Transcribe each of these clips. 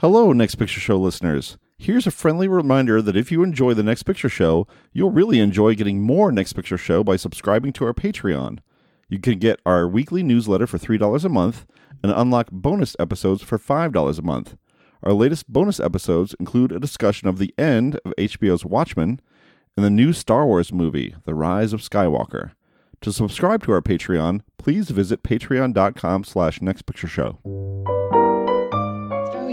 Hello, Next Picture Show listeners. Here's a friendly reminder that if you enjoy the Next Picture Show, you'll really enjoy getting more Next Picture Show by subscribing to our Patreon. You can get our weekly newsletter for $3 a month and unlock bonus episodes for $5 a month. Our latest bonus episodes include a discussion of the end of HBO's Watchmen and the new Star Wars movie, The Rise of Skywalker. To subscribe to our Patreon, please visit patreon.com slash nextpictureshow.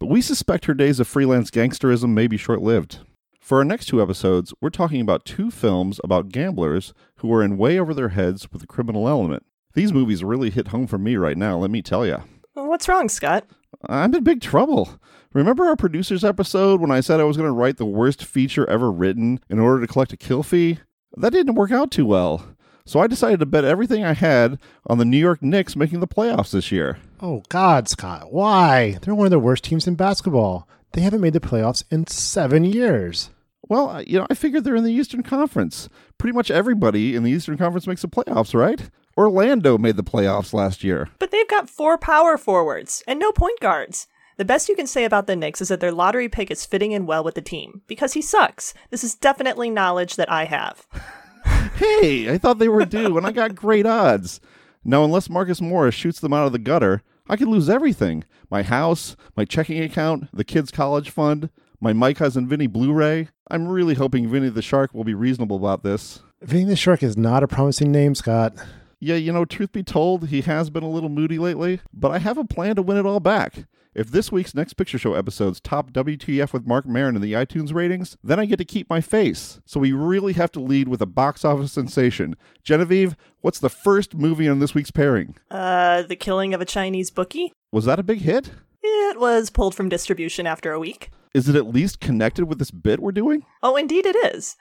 but we suspect her days of freelance gangsterism may be short lived. For our next two episodes, we're talking about two films about gamblers who are in way over their heads with the criminal element. These movies really hit home for me right now, let me tell you. What's wrong, Scott? I'm in big trouble. Remember our producers episode when I said I was going to write the worst feature ever written in order to collect a kill fee? That didn't work out too well. So I decided to bet everything I had on the New York Knicks making the playoffs this year. Oh, God, Scott, why? They're one of the worst teams in basketball. They haven't made the playoffs in seven years. Well, you know, I figured they're in the Eastern Conference. Pretty much everybody in the Eastern Conference makes the playoffs, right? Orlando made the playoffs last year. But they've got four power forwards and no point guards. The best you can say about the Knicks is that their lottery pick is fitting in well with the team because he sucks. This is definitely knowledge that I have. Hey, I thought they were due, and I got great odds. Now, unless Marcus Morris shoots them out of the gutter, I could lose everything my house, my checking account, the kids' college fund, my My Cousin Vinny Blu ray. I'm really hoping Vinny the Shark will be reasonable about this. Vinny the Shark is not a promising name, Scott. Yeah, you know, truth be told, he has been a little moody lately, but I have a plan to win it all back. If this week's Next Picture Show episodes top WTF with Marc Maron in the iTunes ratings, then I get to keep my face. So we really have to lead with a box office sensation. Genevieve, what's the first movie on this week's pairing? Uh, The Killing of a Chinese Bookie? Was that a big hit? It was pulled from distribution after a week. Is it at least connected with this bit we're doing? Oh, indeed it is.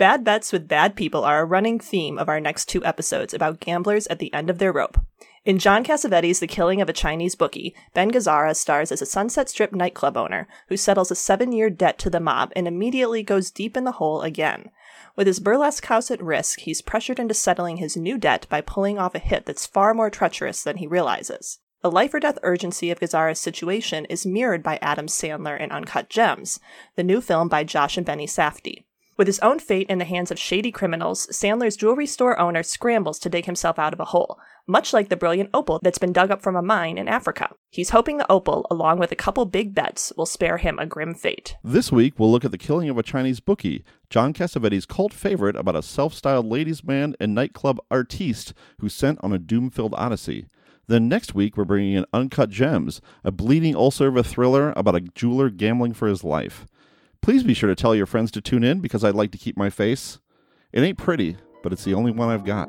Bad bets with bad people are a running theme of our next two episodes about gamblers at the end of their rope. In John Cassavetes' The Killing of a Chinese Bookie, Ben Gazzara stars as a Sunset Strip nightclub owner who settles a seven year debt to the mob and immediately goes deep in the hole again. With his burlesque house at risk, he's pressured into settling his new debt by pulling off a hit that's far more treacherous than he realizes. The life or death urgency of Gazzara's situation is mirrored by Adam Sandler in Uncut Gems, the new film by Josh and Benny Safdie. With his own fate in the hands of shady criminals, Sandler's jewelry store owner scrambles to dig himself out of a hole, much like the brilliant opal that's been dug up from a mine in Africa. He's hoping the opal, along with a couple big bets, will spare him a grim fate. This week, we'll look at The Killing of a Chinese Bookie, John Cassavetes' cult favorite about a self styled ladies' man and nightclub artiste who's sent on a doom filled odyssey. Then next week, we're bringing in Uncut Gems, a bleeding ulcer of a thriller about a jeweler gambling for his life. Please be sure to tell your friends to tune in because I'd like to keep my face. It ain't pretty, but it's the only one I've got.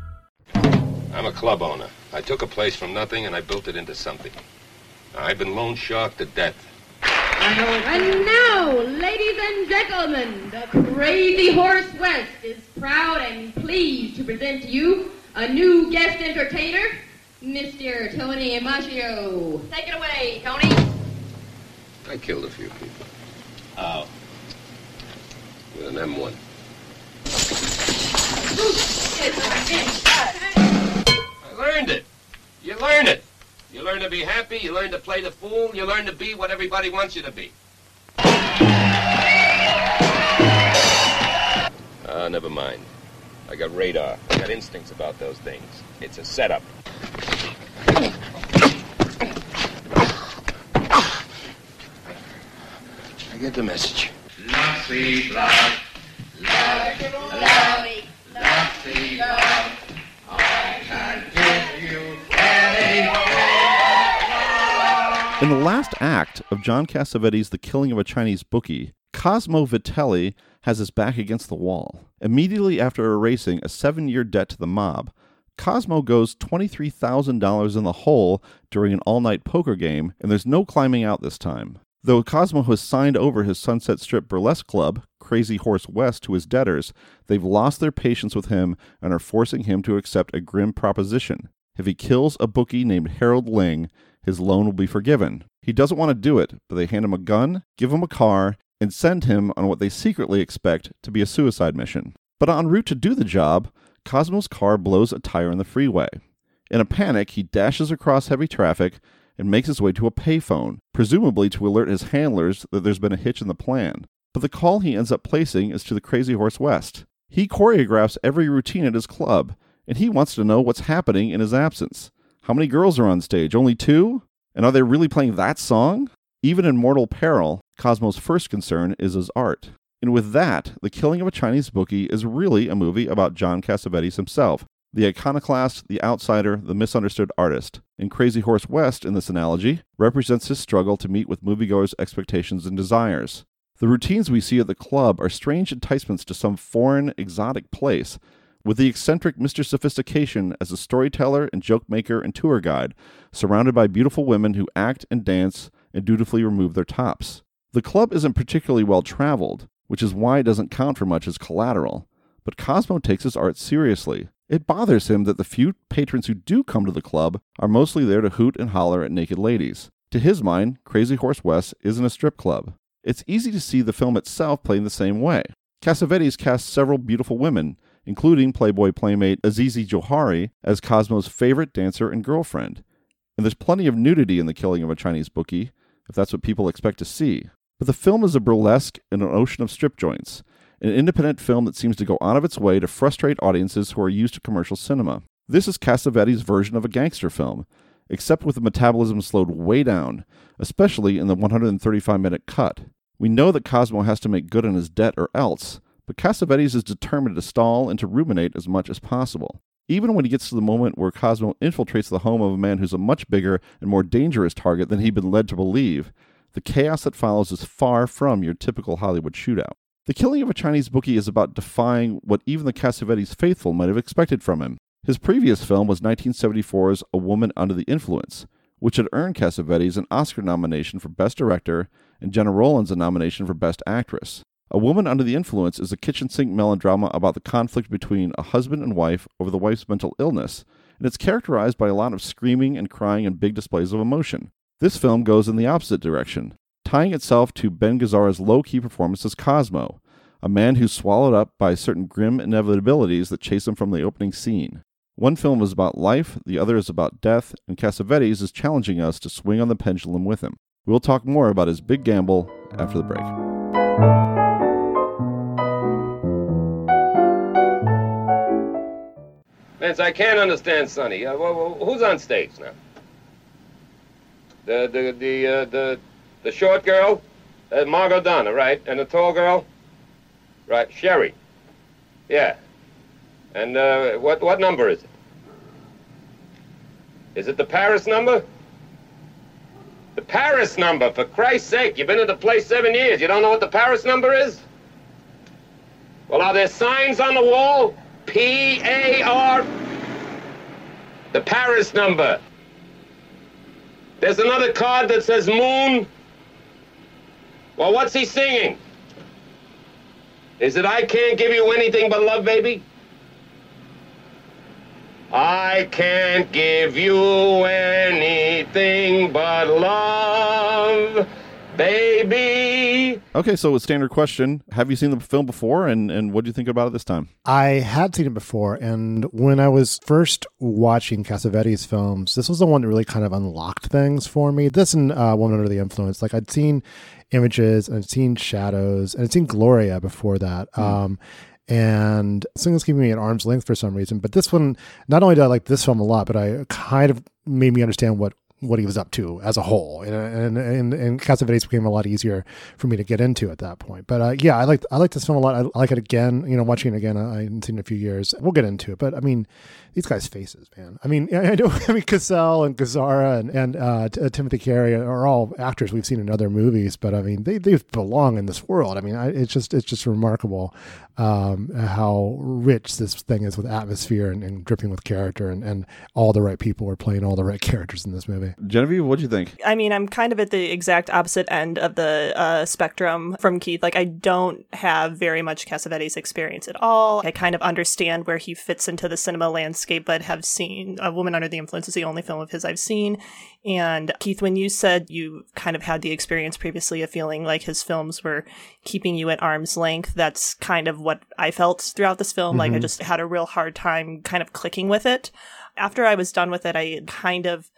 I'm a club owner. I took a place from nothing and I built it into something. I've been loan sharked to death. And now, ladies and gentlemen, the Crazy Horse West is proud and pleased to present to you a new guest entertainer, Mr. Tony Maggio. Take it away, Tony. I killed a few people. How? With an M1. I learned it. You learn it. You learn to be happy, you learn to play the fool, you learn to be what everybody wants you to be. Ah, never mind. I got radar. I got instincts about those things. It's a setup. I get the message. Nazi love, love, love, Nazi love. I can give you In the last act of John Cassavetes' The Killing of a Chinese Bookie, Cosmo Vitelli has his back against the wall. Immediately after erasing a seven year debt to the mob, Cosmo goes $23,000 in the hole during an all night poker game, and there's no climbing out this time. Though Cosmo has signed over his Sunset Strip burlesque club, Crazy Horse West, to his debtors, they've lost their patience with him and are forcing him to accept a grim proposition. If he kills a bookie named Harold Ling, his loan will be forgiven. He doesn't want to do it, but they hand him a gun, give him a car, and send him on what they secretly expect to be a suicide mission. But en route to do the job, Cosmo's car blows a tire in the freeway. In a panic, he dashes across heavy traffic and makes his way to a payphone, presumably to alert his handlers that there's been a hitch in the plan. But the call he ends up placing is to the Crazy Horse West. He choreographs every routine at his club, and he wants to know what's happening in his absence. How many girls are on stage? Only two? And are they really playing that song? Even in mortal peril, Cosmo's first concern is his art. And with that, The Killing of a Chinese Bookie is really a movie about John Cassavetes himself, the iconoclast, the outsider, the misunderstood artist. And Crazy Horse West, in this analogy, represents his struggle to meet with moviegoers' expectations and desires. The routines we see at the club are strange enticements to some foreign, exotic place, with the eccentric Mr. Sophistication as a storyteller and joke maker and tour guide, surrounded by beautiful women who act and dance and dutifully remove their tops. The club isn't particularly well traveled, which is why it doesn't count for much as collateral. But Cosmo takes his art seriously. It bothers him that the few patrons who do come to the club are mostly there to hoot and holler at naked ladies. To his mind, Crazy Horse West isn't a strip club. It's easy to see the film itself playing the same way. Cassavetes cast several beautiful women, including Playboy playmate Azizi Johari as Cosmo's favorite dancer and girlfriend. And there's plenty of nudity in the killing of a Chinese bookie, if that's what people expect to see. But the film is a burlesque in an ocean of strip joints, an independent film that seems to go out of its way to frustrate audiences who are used to commercial cinema. This is Cassavetes' version of a gangster film, except with the metabolism slowed way down, especially in the 135 minute cut. We know that Cosmo has to make good on his debt or else, but Cassavetes is determined to stall and to ruminate as much as possible. Even when he gets to the moment where Cosmo infiltrates the home of a man who's a much bigger and more dangerous target than he'd been led to believe, the chaos that follows is far from your typical Hollywood shootout. The killing of a Chinese bookie is about defying what even the Cassavetes faithful might have expected from him. His previous film was 1974's A Woman Under the Influence, which had earned Cassavetes an Oscar nomination for Best Director and Gena Rowlands a nomination for Best Actress. A Woman Under the Influence is a kitchen sink melodrama about the conflict between a husband and wife over the wife's mental illness, and it's characterized by a lot of screaming and crying and big displays of emotion. This film goes in the opposite direction, tying itself to Ben Gazzara's low key performance as Cosmo, a man who's swallowed up by certain grim inevitabilities that chase him from the opening scene. One film is about life, the other is about death, and Cassavetes is challenging us to swing on the pendulum with him. We'll talk more about his big gamble after the break. I can't understand Sonny. Uh, wh- who's on stage now? The the the uh, the the short girl, uh, Margot Donna, right? And the tall girl, right? Sherry. Yeah. And uh, what what number is it? Is it the Paris number? The Paris number, for Christ's sake! You've been at the place seven years. You don't know what the Paris number is? Well, are there signs on the wall? P A R. The Paris number. There's another card that says moon. Well, what's he singing? Is it I can't give you anything but love, baby? I can't give you anything but love, baby. Okay, so a standard question. Have you seen the film before and, and what do you think about it this time? I had seen it before, and when I was first watching Cassavetes films, this was the one that really kind of unlocked things for me. This and uh, Woman Under the Influence. Like I'd seen images and I'd seen shadows and I'd seen Gloria before that. Um, and something's keeping me at arm's length for some reason. But this one, not only did I like this film a lot, but I kind of made me understand what what he was up to as a whole, and and and, and Cassavetes became a lot easier for me to get into at that point. But uh, yeah, I like I like this film a lot. I, like it again. You know, watching it again, I, I haven't seen it in a few years. We'll get into it, but I mean, these guys' faces, man. I mean, I know. I mean, Cassel and Gazzara and and uh, T- Timothy Carey are all actors we've seen in other movies, but I mean, they they belong in this world. I mean, I, it's just it's just remarkable um, how rich this thing is with atmosphere and, and dripping with character, and, and all the right people are playing all the right characters in this movie. Genevieve, what do you think? I mean, I'm kind of at the exact opposite end of the uh, spectrum from Keith. Like, I don't have very much Cassavetes experience at all. I kind of understand where he fits into the cinema landscape, but have seen A Woman Under the Influence is the only film of his I've seen. And Keith, when you said you kind of had the experience previously of feeling like his films were keeping you at arm's length, that's kind of what I felt throughout this film. Like, I Mhm. just had a real hard time kind of clicking with it. After I was done with it, I kind of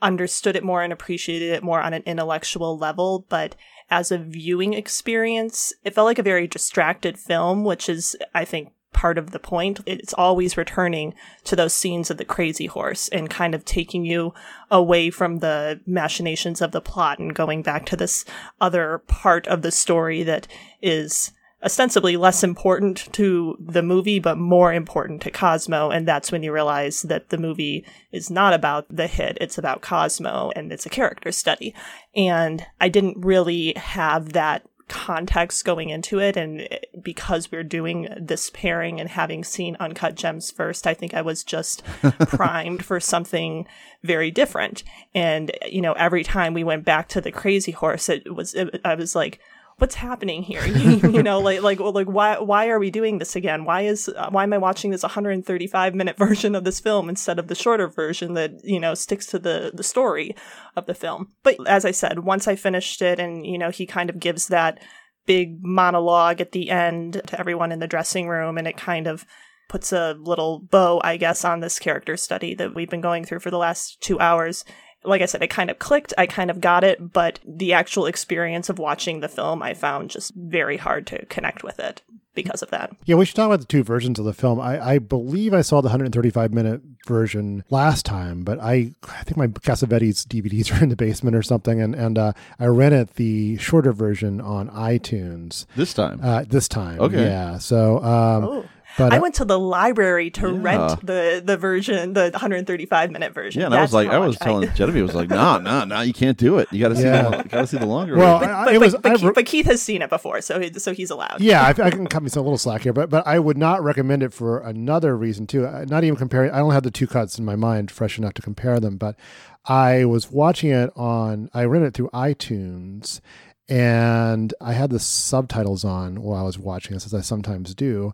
understood it more and appreciated it more on an intellectual level, but as a viewing experience, it felt like a very distracted film, which is, I think, part of the point. It's always returning to those scenes of the crazy horse and kind of taking you away from the machinations of the plot and going back to this other part of the story that is ostensibly less important to the movie, but more important to Cosmo. And that's when you realize that the movie is not about the hit. It's about Cosmo and it's a character study. And I didn't really have that context going into it. And because we're doing this pairing and having seen Uncut Gems first, I think I was just primed for something very different. And, you know, every time we went back to the crazy horse, it was, it, I was like, what's happening here? You know like like well, like why why are we doing this again? Why is uh, why am i watching this 135 minute version of this film instead of the shorter version that you know sticks to the the story of the film? But as i said once i finished it and you know he kind of gives that big monologue at the end to everyone in the dressing room and it kind of puts a little bow i guess on this character study that we've been going through for the last 2 hours like I said, it kind of clicked. I kind of got it, but the actual experience of watching the film, I found just very hard to connect with it because of that. Yeah, we should talk about the two versions of the film. I, I believe I saw the 135 minute version last time, but I I think my Cassavetes DVDs are in the basement or something, and and uh, I rented the shorter version on iTunes this time. Uh, this time, Okay. yeah. So, um, Oh. But I uh, went to the library to Yeah. rent the the version, the 135 minute version. Yeah, and I was like, I was much telling Genevieve, I was like, nah, nah, nah, you can't do it. You got to see, Yeah. the, got to see the longer. Well, version. I- but, it was- but I Keith, re- but Keith has seen it before, so he, so he's allowed. yeah, I, I can cut me some little slack here, but but I would not recommend it for another reason too. Uh, Not even comparing. I don't have the two cuts in my mind fresh enough to compare them, but I was watching it on. I rented it through iTunes, and I had the subtitles on while I was watching this, as I sometimes do,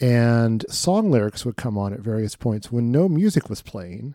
and song lyrics would come on at various points when no music was playing.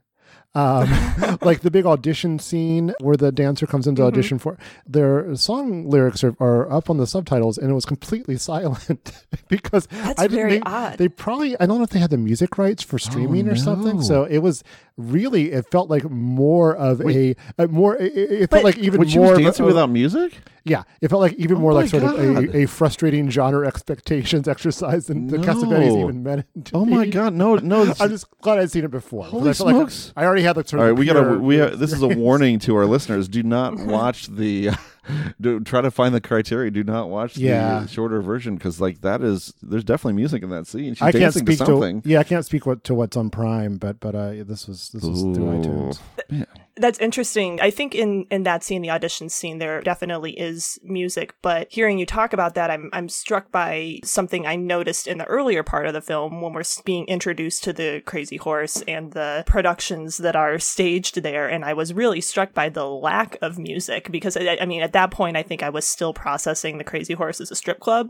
um, like the big audition scene where the dancer comes into Mhm. audition for their song lyrics are, are up on the subtitles and it was completely silent because That's I didn't very they, odd. they probably I don't know if they had the music rights for streaming or something so it was really it felt like more of Wait. a, a more it, it it felt like even Wait, she more was of a- dancing without music? yeah, it felt like even Oh more my like sort of a, a frustrating genre expectations exercise than the No. Cassavetes even meant to Oh my be. god, no, no. I'm just glad I'd seen it before Holy I felt like smokes. I already had the sort All of right, we gotta. We have, this is a warning to our listeners: do not watch the. Uh, do try to find the Criterion. Do not watch Yeah. the shorter version because, like, that is there's definitely music in that scene. She's I can't speak to to, something. yeah, I can't speak what, to what's on Prime, but but uh, this was this was through iTunes. Man. That's interesting. I think in in that scene, the audition scene, there definitely is music. But hearing you talk about that, I'm I'm struck by something I noticed in the earlier part of the film when we're being introduced to the Crazy Horse and the productions that are staged there. And I was really struck by the lack of music because I, I mean, at that point, I think I was still processing the Crazy Horse as a strip club,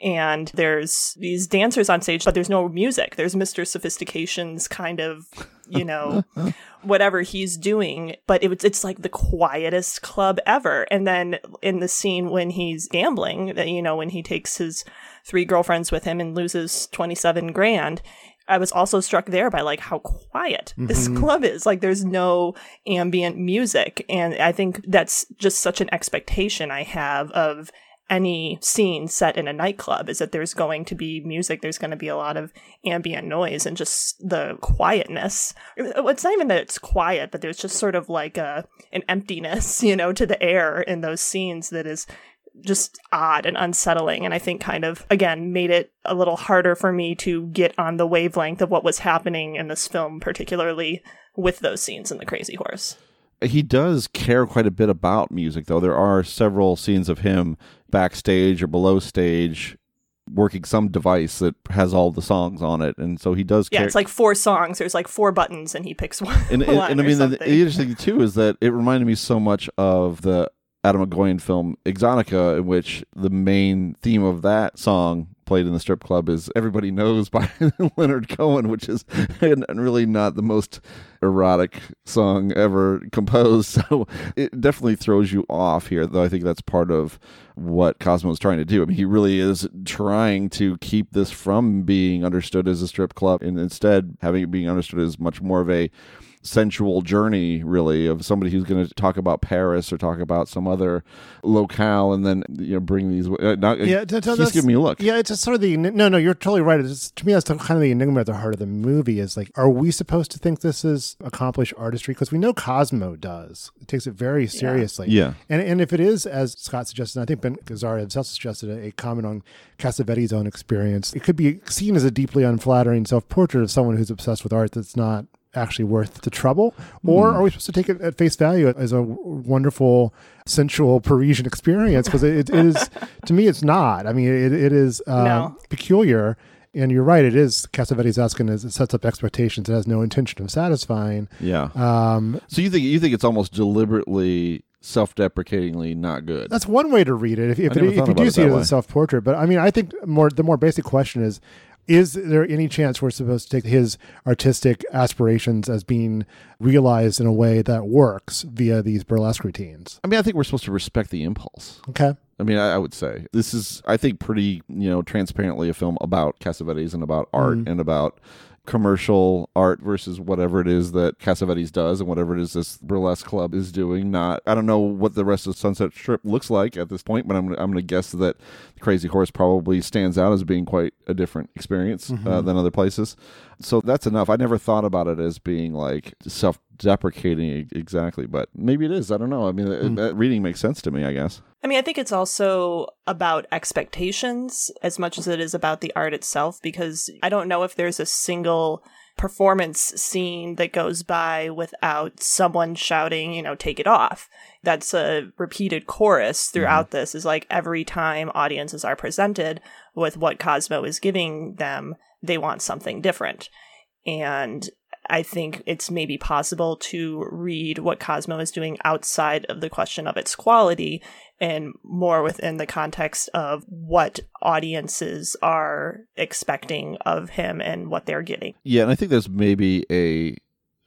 and there's these dancers on stage, but there's no music. There's Mister Sophistication's kind of you know whatever he's doing but it it's like the quietest club ever and then in the scene when he's gambling that you know when he takes his three girlfriends with him and loses 27 grand I was also struck there by like how quiet this Mhm. club is. Like there's no ambient music. And I think that's just such an expectation I have of any scene set in a nightclub is that there's going to be music, there's going to be a lot of ambient noise and just the quietness. It's not even that it's quiet, but there's just sort of like a an emptiness, you know, to the air in those scenes that is just odd and unsettling and I think kind of again made it a little harder for me to get on the wavelength of what was happening in this film particularly with those scenes in the Crazy Horse. He does care quite a bit about music, though. There are several scenes of him backstage or below stage working some device that has all the songs on it, and so he does. Yeah, care- it's like four songs. There's like four buttons, and he picks one. and, and, one and I mean, the, the interesting thing too is that it reminded me so much of the Atom Egoyan film Exotica, in which the main theme of that song played in the strip club is "Everybody Knows" by Leonard Cohen, which is really not the most erotic song ever composed. So it definitely throws you off here, though. I think that's part of what Cosmo is trying to do. I mean, he really is trying to keep this from being understood as a strip club, and instead having it being understood as much more of a sensual journey really of somebody who's going to talk about Paris or talk about some other locale and then you know bring these uh, not, Yeah, t- t- he's that's- giving me a look Yeah, it's just sort of the no, no. You're totally right. It's, to me, that's the, kind of the enigma at the heart of the movie. Is like, are we supposed to think this is accomplished artistry? Because we know Cosmo does. It takes it very seriously. Yeah. and and if it is as Scott suggested, and I think Ben Gazzara himself suggested a, a comment on Cassavetes' own experience. It could be seen as a deeply unflattering self-portrait of someone who's obsessed with art that's not actually worth the trouble? Or Hmm. are we supposed to take it at face value as a wonderful sensual parisian experience? Because it, it is to me it's not. I mean it, it is uh, No. peculiar. And you're right it is cassavetes asking is it sets up expectations. It has no intention of satisfying. Yeah. Um, so you think you think it's almost deliberately self-deprecatingly not good? That's one way to read it. If, if, it, if you do it see it way. as a self-portrait but i mean i think more the more basic question is is there any chance we're supposed to take his artistic aspirations as being realized in a way that works via these burlesque routines? I mean I think we're supposed to respect the impulse. Okay. I mean, I, I would say this is, I think, pretty, you know, transparently a film about Cassavetes and about art Mhm. and about commercial art versus whatever it is that Cassavetes does and whatever it is this burlesque club is doing. Not, I don't know what the rest of Sunset Strip looks like at this point, but I'm, I'm going to guess that Crazy Horse probably stands out as being quite a different experience uh, Mhm. than other places. So that's enough. I never thought about it as being like self deprecating exactly, but maybe it is. I don't know. I mean, Mm. that reading makes sense to me, I guess. I mean, I think it's also about expectations as much as it is about the art itself, because I don't know if there's a single performance scene that goes by without someone shouting, you know, take it off. That's a repeated chorus mm-hmm. throughout this, is like every time audiences are presented with what Cosmo is giving them, they want something different. And I think it's maybe possible to read what Cosmo is doing outside of the question of its quality and more within the context of what audiences are expecting of him and what they're getting. Yeah, and I think there's maybe a.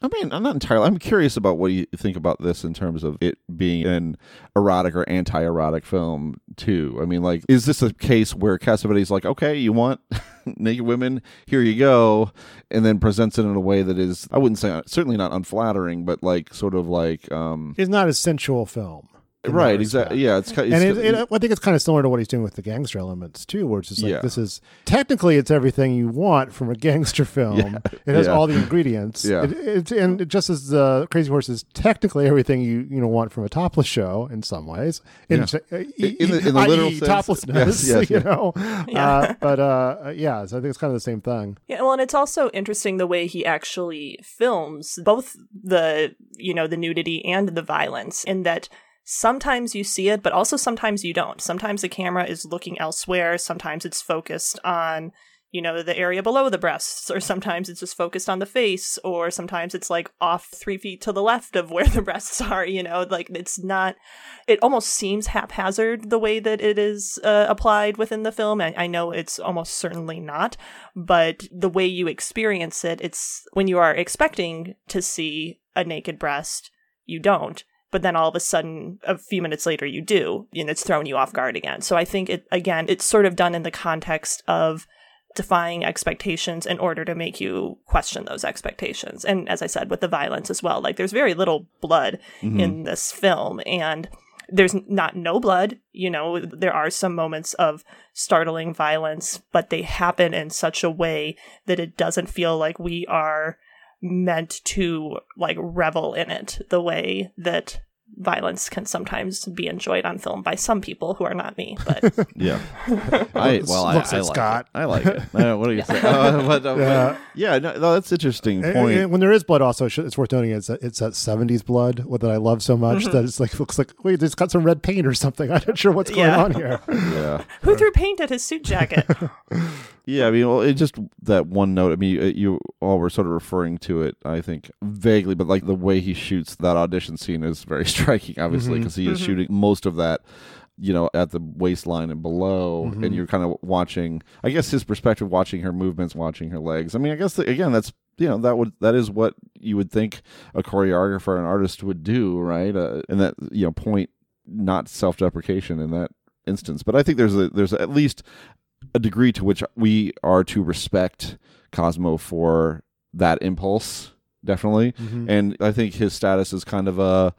I mean, I'm not entirely. I'm curious about what you think about this in terms of it being an erotic or anti-erotic film too. I mean, like, is this a case where Cassavetes like, okay, you want naked women, here you go, and then presents it in a way that is, I wouldn't say certainly not unflattering, but like sort of like, um, it's not a sensual film in that right, exactly. Yeah, it's, ki- and it's it, it, I think it's kind of similar to what he's doing with the gangster elements too, where it's just like Yeah. this is technically it's everything you want from a gangster film. Yeah. It has Yeah. all the ingredients. Yeah. It, it, and it just as the Crazy Horse is technically everything you you know want from a topless show in some ways. In, Yeah. uh, In- in the- in the literal sense, toplessness, yes, yes, you know. Yeah. Uh, but uh, yeah, so I think it's kind of the same thing. Yeah, well, and it's also interesting the way he actually films both the, you know, the nudity and the violence in that sometimes you see it, but also sometimes you don't. Sometimes the camera is looking elsewhere, sometimes it's focused on, you know, the area below the breasts, or sometimes it's just focused on the face, or sometimes it's like off three feet to the left of where the breasts are, you know, like it's not, it almost seems haphazard the way that it is uh, applied within the film. I, I know it's almost certainly not, but the way you experience it, it's when you are expecting to see a naked breast, you don't. But then all of a sudden, a few minutes later, you do, and it's thrown you off guard again. So I think it, again, it's sort of done in the context of defying expectations in order to make you question those expectations. And as I said, with the violence as well, like there's very little blood Mhm. in this film. And there's not no blood. You know, there are some moments of startling violence, but they happen in such a way that it doesn't feel like we are meant to like revel in it the way that violence can sometimes be enjoyed on film by some people who are not me. But Yeah. I well, I, Looks I at like Scott. it. I like it. Uh, what do you say? Uh, but, uh, but- Yeah. yeah, no, no, that's interesting And- point. and when there is blood, also it's worth noting it's that it's that '70s blood that I love so much Mhm. that it's like looks like wait, it's got some red paint or something. I'm not sure what's going Yeah. on here. yeah. who threw paint at his suit jacket? Yeah, I mean, well, it just that one note. I mean, you, you all were sort of referring to it, I think, vaguely, but like the way he shoots that audition scene is very striking, obviously, because he is Mhm. shooting most of that, you know, at the waistline and below, Mhm. and you're kind of watching. I guess his perspective, watching her movements, watching her legs. I mean, I guess that, again, that's you know that would that is what you would think a choreographer, an artist would do, right? Uh, and that you know point not self-deprecation in that instance. But I think there's a there's at least a degree to which we are to respect Cosmo for that impulse, definitely. Mhm. And I think his status is kind of a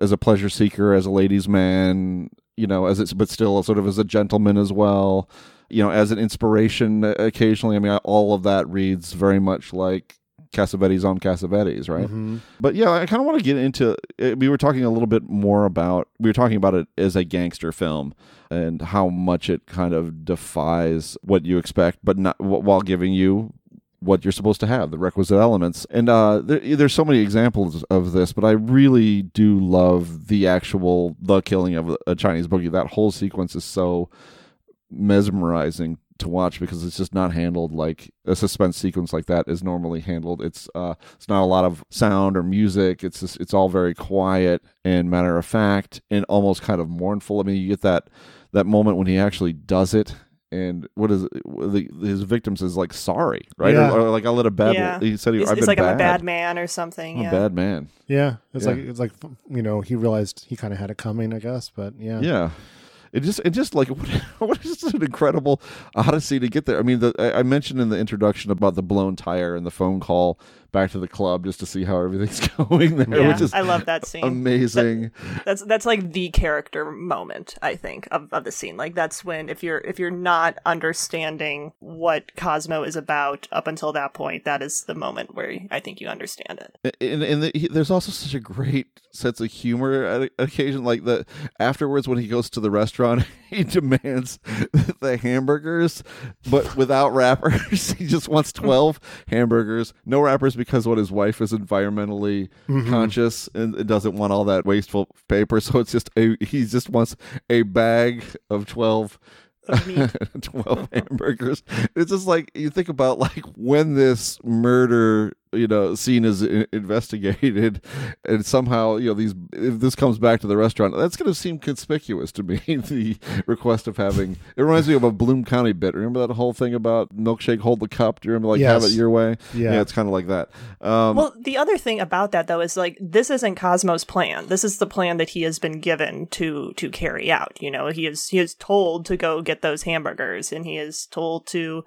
as a pleasure seeker, as a ladies' man, you know, as it's but still sort of as a gentleman as well, you know, as an inspiration occasionally. I mean, all of that reads very much like Cassavetes on Cassavetes, right? Mhm. But yeah, I kind of want to get into. uh, We were talking a little bit more about. We were talking about it as a gangster film and how much it kind of defies what you expect, but not while giving you what you're supposed to have, the requisite elements. And uh, there, there's so many examples of this, but I really do love the actual the killing of a Chinese bookie. That whole sequence is so mesmerizing to watch because it's just not handled like a suspense sequence like that is normally handled. It's uh it's not a lot of sound or music. It's just it's all very quiet and matter of fact and almost kind of mournful. I mean, you get that that moment when he actually does it and what is it? the his victim says like sorry, right? Yeah. Or, or like I let a bad yeah, he said he, he's, I've he's been like bad. I'm a bad man or something. I'm yeah. a bad man. Yeah, it's Yeah. like it's like you know he realized he kind of had it coming, I guess. But yeah, Yeah. It just, it just like, what, what is an incredible odyssey to get there? I mean, the, I I mentioned in the introduction about the blown tire and the phone call back to the club just to see how everything's going there, Yeah, which is I love that scene. amazing. That's that's like the character moment, I think, of, of the scene. Like that's when if you're if you're not understanding what Cosmo is about up until that point, that is the moment where I think you understand it. and and the, he, there's also such a great sense of humor at occasion like the afterwards when he goes to the restaurant he demands the hamburgers but without wrappers he just wants 12 hamburgers no wrappers because what his wife is environmentally Mhm. conscious and doesn't want all that wasteful paper. So it's just a he just wants a bag of 12 12 hamburgers. It's just like you think about like when this murder you know scene is I- investigated and somehow you know these if this comes back to the restaurant that's going to seem conspicuous to me the request of having it reminds me of a bloom county bit remember that whole thing about milkshake hold the cup do you remember like have it your way Yeah. it's kind of like that um well, the other thing about that though is like this isn't Cosmo's plan. This is the plan that he has been given to to carry out. You know, he is he is told to go get those hamburgers, and he is told to,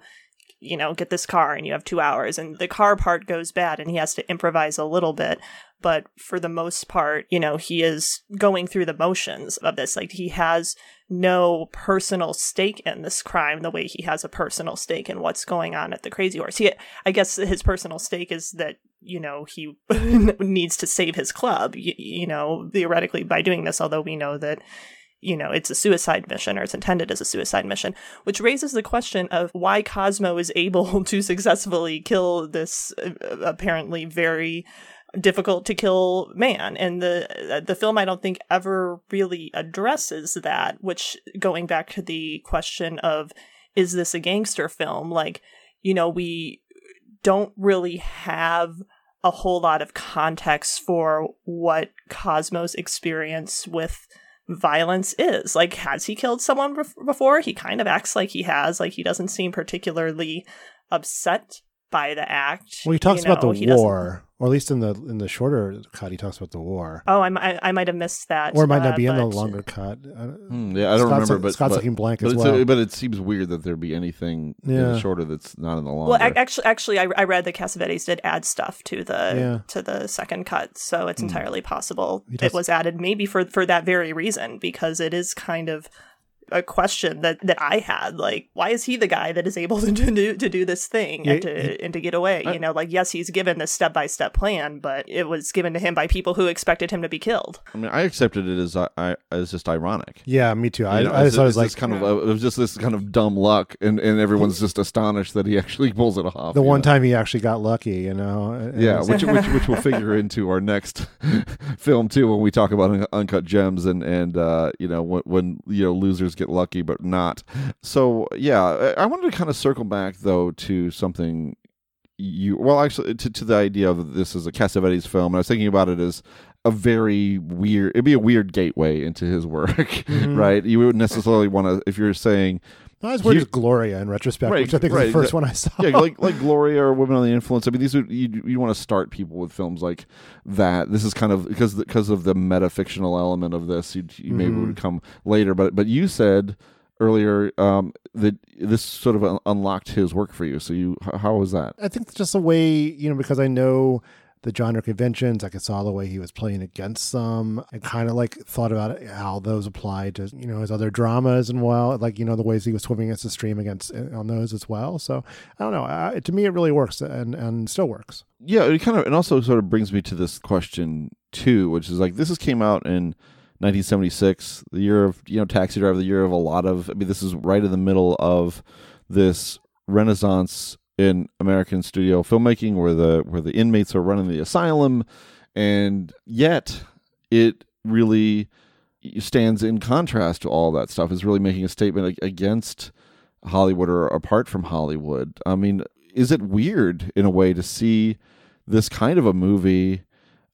you know, get this car, and you have two hours, and the car part goes bad, and he has to improvise a little bit. But for the most part, you know, he is going through the motions of this. Like he has no personal stake in this crime the way he has a personal stake in what's going on at the Crazy Horse. He, I guess his personal stake is that you know he needs to save his club. You, you know, theoretically by doing this, although we know that you know it's a suicide mission or it's intended as a suicide mission, which raises the question of why Cosmo is able to successfully kill this uh, apparently very difficult to kill man. And the the film I don't think ever really addresses that which going back to the question of is this a gangster film? Like you know we don't really have a whole lot of context for what Cosmo's experience with violence is. Like has he killed someone bef- before? He kind of acts like he has like he doesn't seem particularly upset by the act. Well, he talks you about the he doesn't- war, or at least in the in the shorter cut, he talks about the war. Oh, I, mi- I, I might have missed that. or it might uh, not be in the longer cut. I- Hmm, yeah, I don't Scott's- remember, but Scott's but, looking blank but as it's well. but it seems weird that there'd be anything in the shorter that's not in the longer. Well, ac- actually, actually, I, I read that Cassavetes did add stuff to the Yeah. to the second cut, so it's entirely possible He it was added maybe for for that very reason because it is kind of a question that that I had like why is he the guy that is able to do to do this thing Yeah, and to and to get away you know like yes he's given this step by step plan but it was given to him by people who expected him to be killed I mean, I accepted it as I, I as just ironic. yeah, me too. I, You know, I it's- just I was like, this kind of uh, it was just this kind of dumb luck, and, and everyone's just astonished that he actually pulls it off. the one know? time he actually got lucky, you know. and Yeah, it's- which, which which will figure into our next film too when we talk about uncut gems and and uh, you know when, when you know losers get lucky but not. So yeah, I, wanted to kind of circle back though to something you well actually to, to the idea of this as a Cassavetes film. And I was thinking about it as a very weird. It'd be a weird gateway into his work, Mm-hmm. right? You wouldn't necessarily want to if you're saying I was worried Here- as Gloria in retrospect, Right, which I think was the first one I saw. yeah, like like Gloria or Women on the Influence. I mean, these you you want to start people with films like that. This is kind of because because of the meta fictional element of this. You, you maybe Mm-hmm. would come later, but but you said earlier um, that this sort of un- unlocked his work for you. So you how was that? I think just the way you know because I know the genre conventions. I saw the way he was playing against them. I kind of like thought about how those applied to you know his other dramas and well, like you know the ways he was swimming against the stream against uh, on those as well. So I don't know. I, to me, it really works and and still works. Yeah, it kind of and also sort of brings me to this question too, which is like this has came out in 1976, the year of you know Taxi Driver, the year of a lot of. I mean, this is right in the middle of this renaissance in American studio filmmaking, where the where the inmates are running the asylum, and yet it really stands in contrast to all that stuff. Is really making a statement against Hollywood or apart from Hollywood. I mean, is it weird in a way to see this kind of a movie,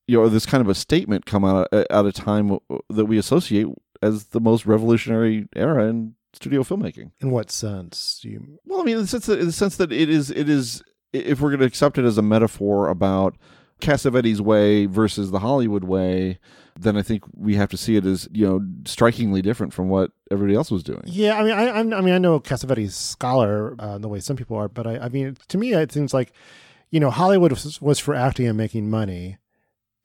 you know, this kind of a statement come out uh, at a time that we associate as the most revolutionary era in studio filmmaking? In what sense? Do you Well, I mean, in the sense that, in the sense that it is, it is, if we're going to accept it as a metaphor about Cassavetes' way versus the Hollywood way, then I think we have to see it as you know strikingly different from what everybody else was doing. Yeah, I mean, I, I'm- I mean, I know Cassavetes' scholar uh, the way some people are, but I, I mean, to me, it seems like, you know, Hollywood was, was for acting and making money,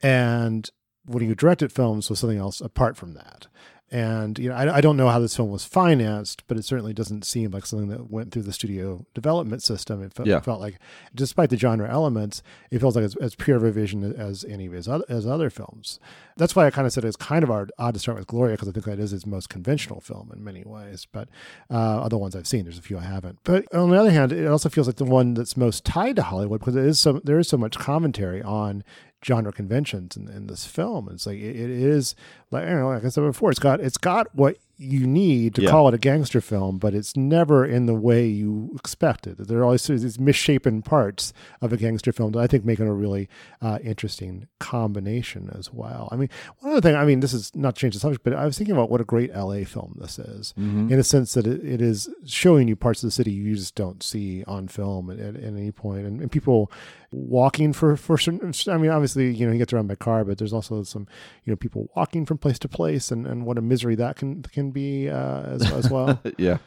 and when you directed films was something else apart from that. And you know, I, I don't know how this film was financed, but it certainly doesn't seem like something that went through the studio development system. It felt, Yeah. it felt like, despite the genre elements, it feels like as, as pure of a vision as any of his other, as other films. That's why I kind of said it's kind of odd, odd to start with Gloria because I think that is his most conventional film in many ways. But uh, other ones I've seen, there's a few I haven't. But on the other hand, it also feels like the one that's most tied to Hollywood because it is so there is so much commentary on genre conventions in, in this film. It's like it, it is like I don't know, like I said before, it's got it's got what you need to Yeah. call it a gangster film, but it's never in the way you expect it. There are always sort of these misshapen parts of a gangster film that I think make it a really uh, interesting combination as well. I mean, one other thing, I mean, this is not to change the subject, but I was thinking about what a great LA film this is Mm-hmm. in a sense that it, it is showing you parts of the city you just don't see on film at, at, at any point. And, and people walking for, for certain, I mean, obviously, you know, he gets around by car, but there's also some, you know, people walking from place to place and, and what a misery that can, can be uh, as, as well. yeah,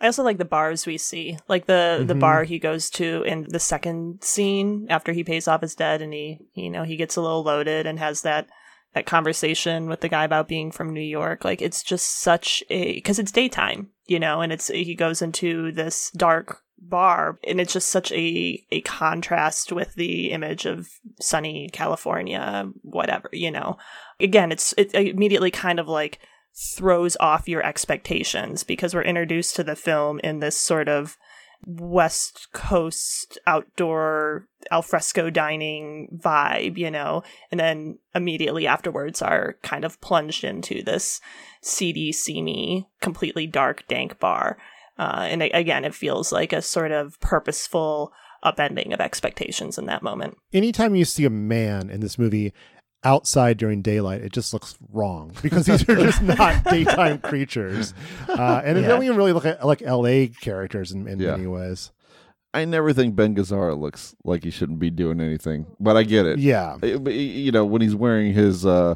I also like the bars we see, like the Mm-hmm. the bar he goes to in the second scene after he pays off his debt, and he you know he gets a little loaded and has that that conversation with the guy about being from New York. Like it's just such a because it's daytime, you know, and it's he goes into this dark bar and it's just such a a contrast with the image of sunny California, whatever, you know. Again, it's it immediately kind of like throws off your expectations because we're introduced to the film in this sort of West Coast outdoor alfresco dining vibe, you know, and then immediately afterwards are kind of plunged into this seedy, seamy, completely dark, dank bar. Uh, and again, it feels like a sort of purposeful upending of expectations in that moment. Anytime you see a man in this movie outside during daylight, it just looks wrong because these are just not daytime creatures. Uh, and Yeah. then we can really look at like LA characters in, in Yeah. many ways. I never think Ben Gazzara looks like he shouldn't be doing anything, but I get it. Yeah. But, you know when he's wearing his uh,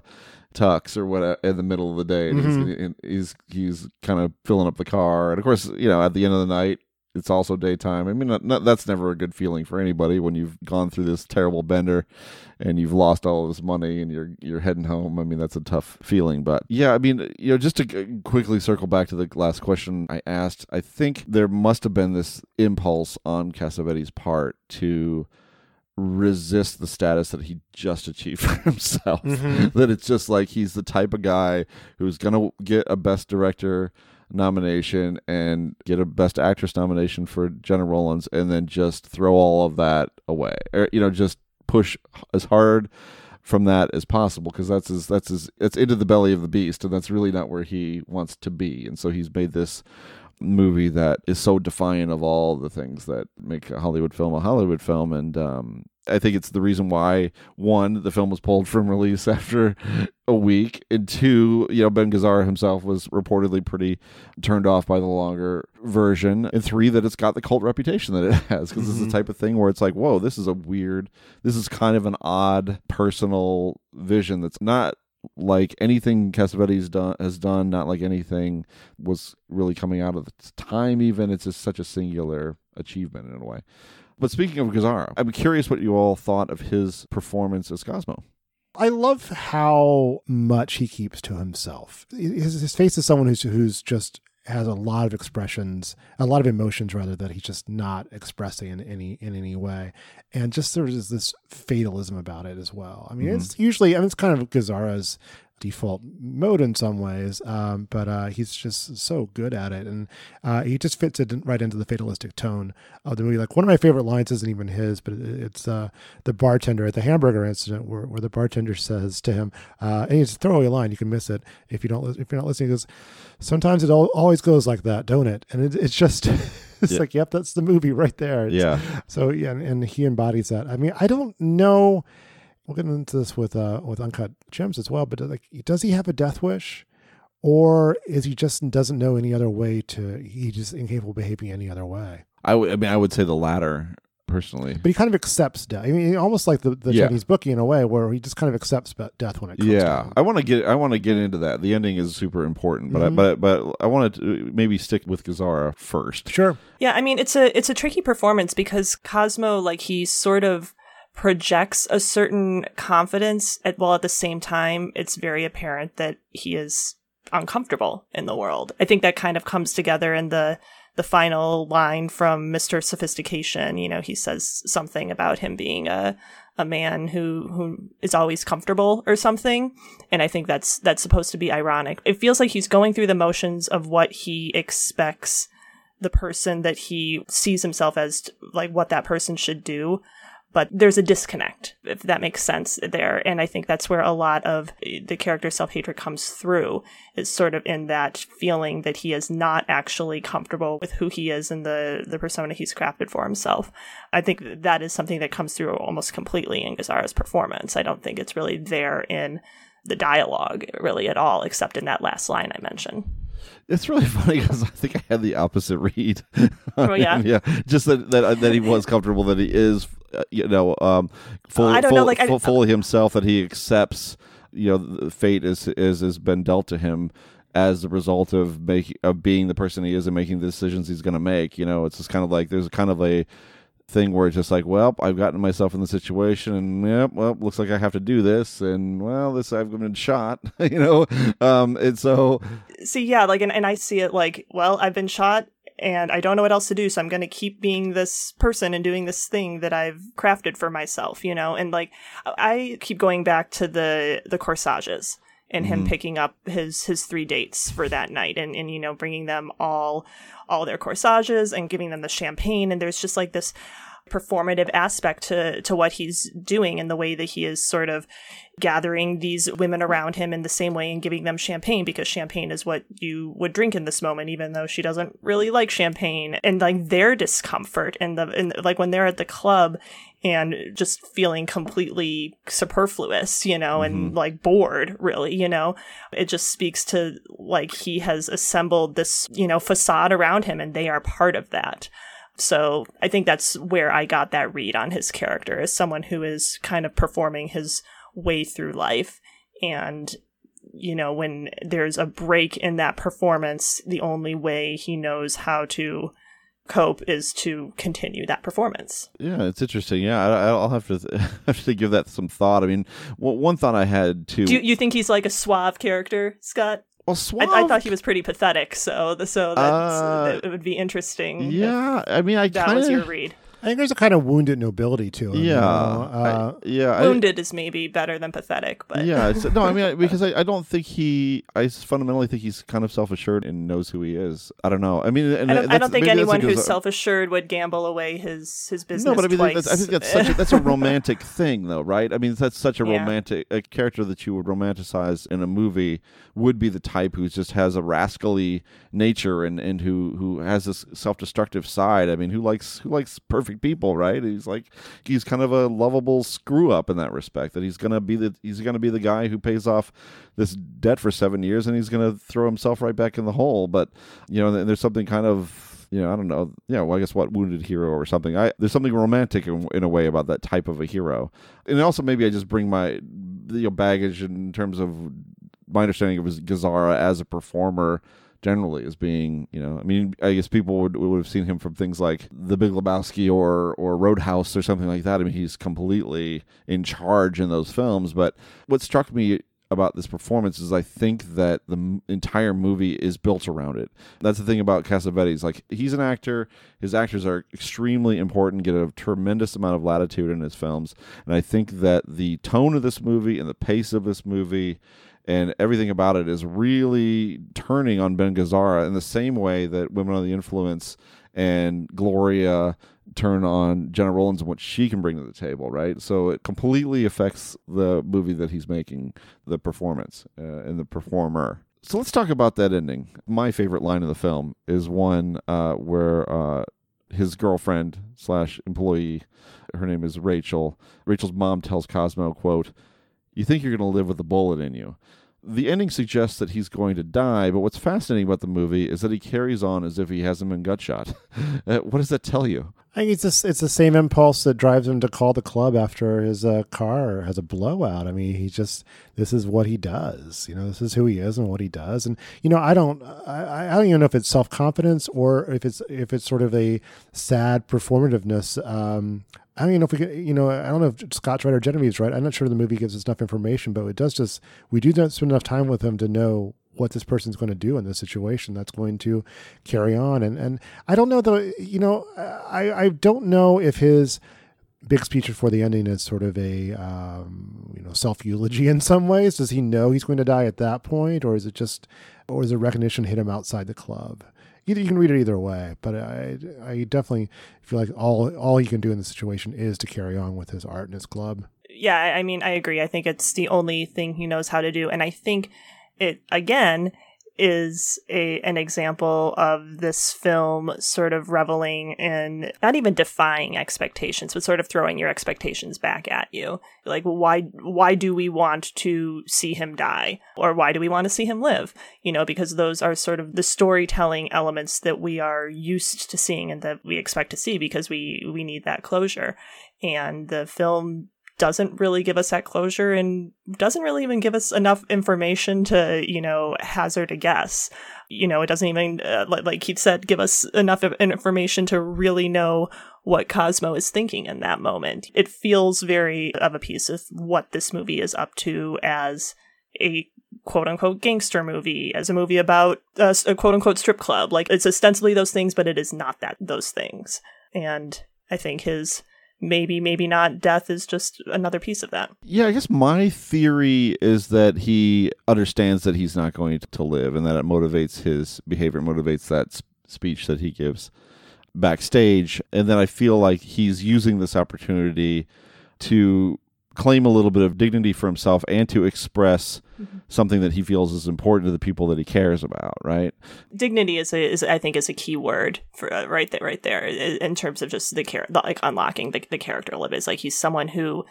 tux or what in the middle of the day, and Mhm. he's, he's he's kind of filling up the car, and of course, you know, at the end of the night, it's also daytime. I mean, not, not, that's never a good feeling for anybody when you've gone through this terrible bender and you've lost all of this money and you're you're heading home. I mean, that's a tough feeling. But yeah, I mean, you know, just to quickly circle back to the last question I asked, I think there must have been this impulse on Cassavetes' part to resist the status that he just achieved for himself. Mhm. that it's just like he's the type of guy who's gonna get a best director nomination and get a best actress nomination for Gena Rowlands and then just throw all of that away. Or, you know, just push as hard from that as possible because that's his that's his it's into the belly of the beast and that's really not where he wants to be. And so he's made this movie that is so defiant of all the things that make a Hollywood film a Hollywood film and um I think it's the reason why one the film was pulled from release after a week and two you know Ben Gazzara himself was reportedly pretty turned off by the longer version and three that it's got the cult reputation that it has because it's Mhm. the type of thing where it's like whoa this is a weird this is kind of an odd personal vision that's not like anything Cassavetes done has done, not like anything was really coming out of the time. Even it's just such a singular achievement in a way. But speaking of Gazzara, I'm curious what you all thought of his performance as Cosmo. I love how much he keeps to himself. His, his face is someone who's who's just has a lot of expressions, a lot of emotions rather that he's just not expressing in any in any way, and just there is this fatalism about it as well. I mean, Mhm. it's usually I mean it's kind of Gazzara's default mode in some ways, um, but uh, he's just so good at it, and uh, he just fits it right into the fatalistic tone of the movie. Like one of my favorite lines isn't even his, but it's uh, the bartender at the hamburger incident where, where the bartender says to him, uh, and it's a throwaway line, you can miss it if you don't if you're not listening. He goes, "Sometimes it al- always goes like that, don't it?" And it, it's just it's Yeah. like, yep, that's the movie right there. It's- Yeah. So yeah, and, and he embodies that. I mean, I don't know. We'll get into this with uh with uncut gems as well. But like, does he have a death wish, or is he just doesn't know any other way to? He just incapable of behaving any other way. I mean, I would say the latter personally. But he kind of accepts death. I mean, almost like the, the Yeah. Chinese bookie in a way, where he just kind of accepts be- death when it comes. to Yeah, him. I want to get I want to get into that. The ending is super important, but Mhm. I, but but I wanted to maybe stick with Gazzara first. Sure. Yeah, I mean it's a it's a tricky performance because Cosmo like he sort of projects a certain confidence at while at the same time it's very apparent that he is uncomfortable in the world. I think that kind of comes together in the the final line from Mr. Sophistication, you know, he says something about him being a a man who who is always comfortable or something and i think that's that's supposed to be ironic it feels like he's going through the motions of what he expects the person that he sees himself as like what that person should do but there's a disconnect if that makes sense there. And i think that's where a lot of the character's self-hatred comes through is sort of in that feeling that he is not actually comfortable with who he is and the the persona he's crafted for himself. I think that is something that comes through almost completely in Gazzara's performance. I don't think it's really there in the dialogue really at all except in that last line i mentioned It's really funny because I think I had the opposite read. Oh, yeah? yeah. Just that that that he was comfortable, that he is, uh, you know, um, full, I don't full, know, like, full, fully himself. That he accepts, you know, the fate is is has been dealt to him as the result of making of being the person he is and making the decisions he's going to make. You know, it's just kind of like there's kind of a thing where it's just like, well, I've gotten myself in the situation, and yep, well, looks like I have to do this, and well, this I've been shot, you know, um, and so see yeah like and, and i see it like well i've been shot and i don't know what else to do so i'm going to keep being this person and doing this thing that i've crafted for myself you know and like i keep going back to the the corsages and him Mhm. picking up his his three dates for that night and and you know bringing them all all their corsages and giving them the champagne. And there's just like this performative aspect to to what he's doing and the way that he is sort of gathering these women around him in the same way and giving them champagne because champagne is what you would drink in this moment even though she doesn't really like champagne and like their discomfort and the and like when they're at the club and just feeling completely superfluous you know and Mhm. like bored really you know it just speaks to like he has assembled this you know facade around him and they are part of that So I think that's where I got that read on his character as someone who is kind of performing his way through life. And, you know, when there's a break in that performance, the only way he knows how to cope is to continue that performance. Yeah, it's interesting. Yeah, I, I'll have to have to give that some thought. I mean, one thought I had too. Do you, you think he's like a suave character, Scott? Well, suave. I, I, thought he was pretty pathetic, so the, so Uh, it would be interesting. Yeah, I mean, I if that kind was your of. read. I think there's a kind of wounded nobility to him. you Yeah, know? I- Uh, yeah. I- Wounded is maybe better than pathetic, but yeah, it's, no, I mean I, because I, I don't think he. I fundamentally think he's kind of self assured and knows who he is. I don't know. I mean, and I don't, I don't think maybe that's anyone who's self assured would gamble away his his business No, but I mean, twice. that's, I think that's such a, that's a romantic thing, though, right? I mean, that's such a Yeah. romantic a character that you would romanticize in a movie would be the type who just has a rascally nature and, and who who has this self destructive side. I mean, who likes who likes perfect people, right? He's like he's kind of a lovable screw up in that respect. That he's gonna be the he's gonna be the guy who pays off this debt for seven years and he's gonna throw himself right back in the hole. But you know, there's something kind of you know, I don't know. Yeah, well, I guess what wounded hero or something. I there's something romantic in, in a way about that type of a hero, and also maybe I just bring my you know, baggage in terms of my understanding of Gazzara as a performer generally as being you know I mean I guess people would would have seen him from things like The Big Lebowski or or Roadhouse or something like that. I mean he's completely in charge in those films. But what struck me about this performance is I think that the entire movie is built around it. That's the thing about Cassavetes. Like he's an actor, his actors are extremely important, get a tremendous amount of latitude in his films, and I think that the tone of this movie and the pace of this movie and everything about it is really turning on Ben Gazzara in the same way that Woman Under the Influence and Gloria turn on Gena Rowlands and what she can bring to the table, right? So it completely affects the movie that he's making, the performance uh, and the performer. So let's talk about that ending. My favorite line of the film is one uh, where uh, his girlfriend slash employee, her name is Rachel. Rachel's mom tells Cosmo, "quote You think you're going to live with a bullet in you." The ending suggests that he's going to die, but what's fascinating about the movie is that he carries on as if he hasn't been gut shot. Uh, what does that tell you? I think it's it's the same impulse that drives him to call the club after his uh, car has a blowout. I mean, he just this is what he does. You know, this is who he is and what he does. And you know, I don't I, I don't even know if it's self confidence or if it's if it's sort of a sad performativeness. Um, I don't even know if we can, you know, I don't know if Scott's right or Genevieve's right. I'm not sure the movie gives us enough information, but it does just, we do not spend enough time with him to know what this person's going to do in this situation that's going to carry on. And, and I don't know though, you know, I, I don't know if his big speech before the ending is sort of a, um, you know, self eulogy in some ways. Does he know he's going to die at that point? Or is it just, or is the recognition hit him outside the club? Either you can read it either way, but I I definitely feel like all all he can do in this situation is to carry on with his art and his club. yeah, I mean, I agree. I think it's the only thing he knows how to do, and I think it again is a an example of this film sort of reveling in not even defying expectations, but sort of throwing your expectations back at you. Like, why why do we want to see him die, or why do we want to see him live? You know, because those are sort of the storytelling elements that we are used to seeing and that we expect to see because we we need that closure, and the film doesn't really give us that closure and doesn't really even give us enough information to, you know, hazard a guess. You know, it doesn't even, uh, like, Keith said, give us enough information to really know what Cosmo is thinking in that moment. It feels very of a piece with what this movie is up to as a quote unquote gangster movie, as a movie about a, a quote unquote strip club. Like, it's ostensibly those things, but it is not that, those things. And I think his maybe maybe not death is just another piece of that Yeah, I guess my theory is that he understands that he's not going to live and that it motivates his behavior, motivates that speech that he gives backstage. And then I feel like he's using this opportunity to claim a little bit of dignity for himself and to express something that he feels is important to the people that he cares about, right? dignity is a, is I think is a key word for uh, right there right there in terms of just the character like unlocking the, the character a little bit. It's like he's someone who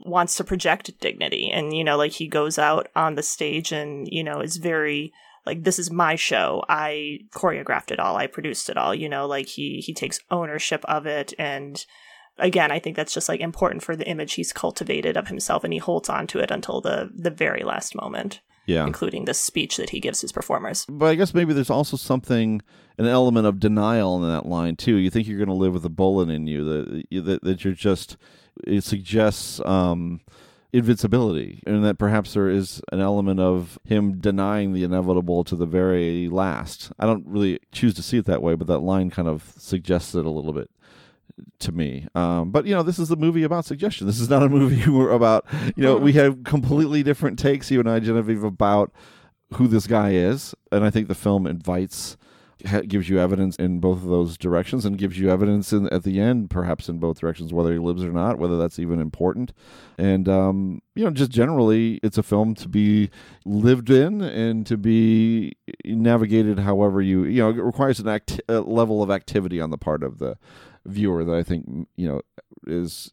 wants to project dignity and you know like he goes out on the stage and you know is very like this is my show. I choreographed it all. I produced it all. You know, like he he takes ownership of it and again, I think that's just like important for the image he's cultivated of himself and he holds on to it until the the very last moment. Yeah. Including the speech that he gives his performers. But I guess maybe there's also something, an element of denial in that line too. You think you're going to live with a bullet in you that that, that you're just. It suggests um, invincibility, and that perhaps there is an element of him denying the inevitable to the very last. I don't really choose to see it that way, but that line kind of suggests it a little bit to me. Um, but you know, this is a movie about suggestion. This is not a movie about you know we have completely different takes. You and I, Genevieve, about who this guy is, and I think the film invites gives you evidence in both of those directions and gives you evidence in at the end perhaps in both directions whether he lives or not whether that's even important and um, you know just generally it's a film to be lived in and to be navigated however you you know it requires an act a level of activity on the part of the viewer that I think you know is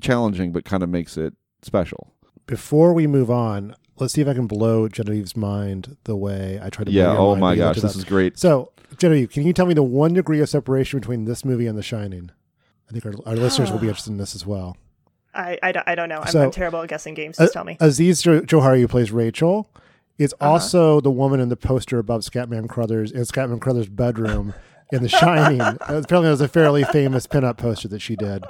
challenging but kind of makes it special Before we move on, let's see if I can blow Genevieve's mind the way I tried to. Yeah, blow oh mind my gosh, this is great. So, Genevieve, can you tell me the one degree of separation between this movie and The Shining? I think our, our listeners will be interested in this as well. I, I, don't- I don't know. I'm, So- I'm terrible at guessing games. Just tell me. Azizi jo- Johari, who plays Rachel, is Uh-huh. also the woman in the poster above Scatman Crothers in Scatman Crothers' bedroom in The Shining. Apparently, it was a fairly famous pinup poster that she did.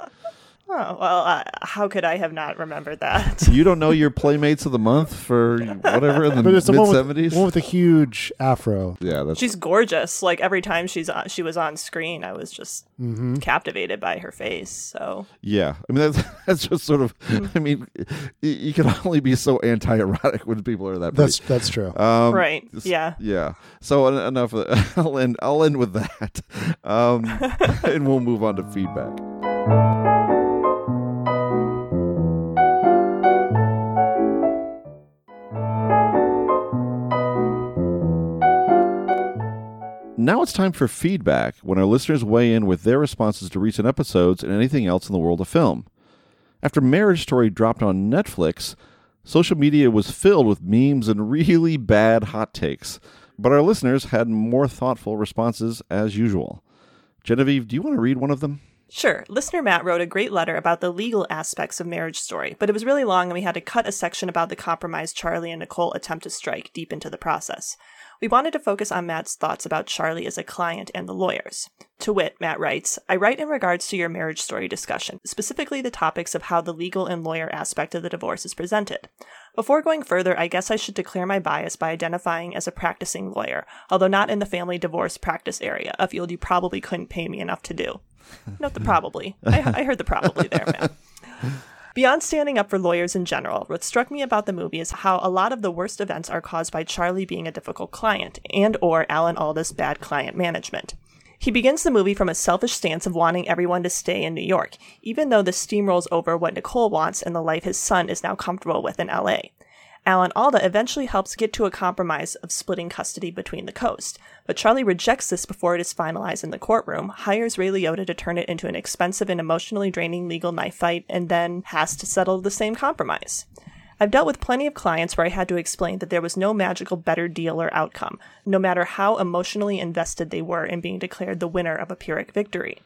Oh, well, uh, how could I have not remembered that? you don't know your playmates of the month for whatever in the But it's the mid seventies one with a huge afro. yeah that's She's gorgeous. Like every time she's on, she was on screen, I was just Mm-hmm. captivated by her face. So Yeah, I mean that's that's just sort of. I mean, y- you can only be so anti-erotic when people are that. That's pretty. that's true. Um, Right, yeah. Yeah. So en- enough. Of that. I'll end. I'll end with that, um, and we'll move on to feedback. Now it's time for feedback when our listeners weigh in with their responses to recent episodes and anything else in the world of film. After Marriage Story dropped on Netflix, social media was filled with memes and really bad hot takes, but our listeners had more thoughtful responses as usual. Genevieve, do you want to read one of them? Sure. Listener Matt wrote a great letter about the legal aspects of Marriage Story, but it was really long and we had to cut a section about the compromise Charlie and Nicole attempt to strike deep into the process. We wanted to focus on Matt's thoughts about Charlie as a client and the lawyers. To wit, Matt writes, I write in regards to your marriage story discussion, specifically the topics of how the legal and lawyer aspect of the divorce is presented. Before going further, I guess I should declare my bias by identifying as a practicing lawyer, although not in the family divorce practice area, a field you probably couldn't pay me enough to do. Note the probably. I, I heard the probably there, Matt. Beyond standing up for lawyers in general, what struck me about the movie is how a lot of the worst events are caused by Charlie being a difficult client and or Alan Alda's bad client management. He begins the movie from a selfish stance of wanting everyone to stay in New York, even though this steamrolls over what Nicole wants and the life his son is now comfortable with in LA. Alan Alda eventually helps get to a compromise of splitting custody between the coast, but Charlie rejects this before it is finalized in the courtroom, hires Ray Liotta to turn it into an expensive and emotionally draining legal knife fight, and then has to settle the same compromise. I've dealt with plenty of clients where I had to explain that there was no magical better deal or outcome, no matter how emotionally invested they were in being declared the winner of a Pyrrhic victory.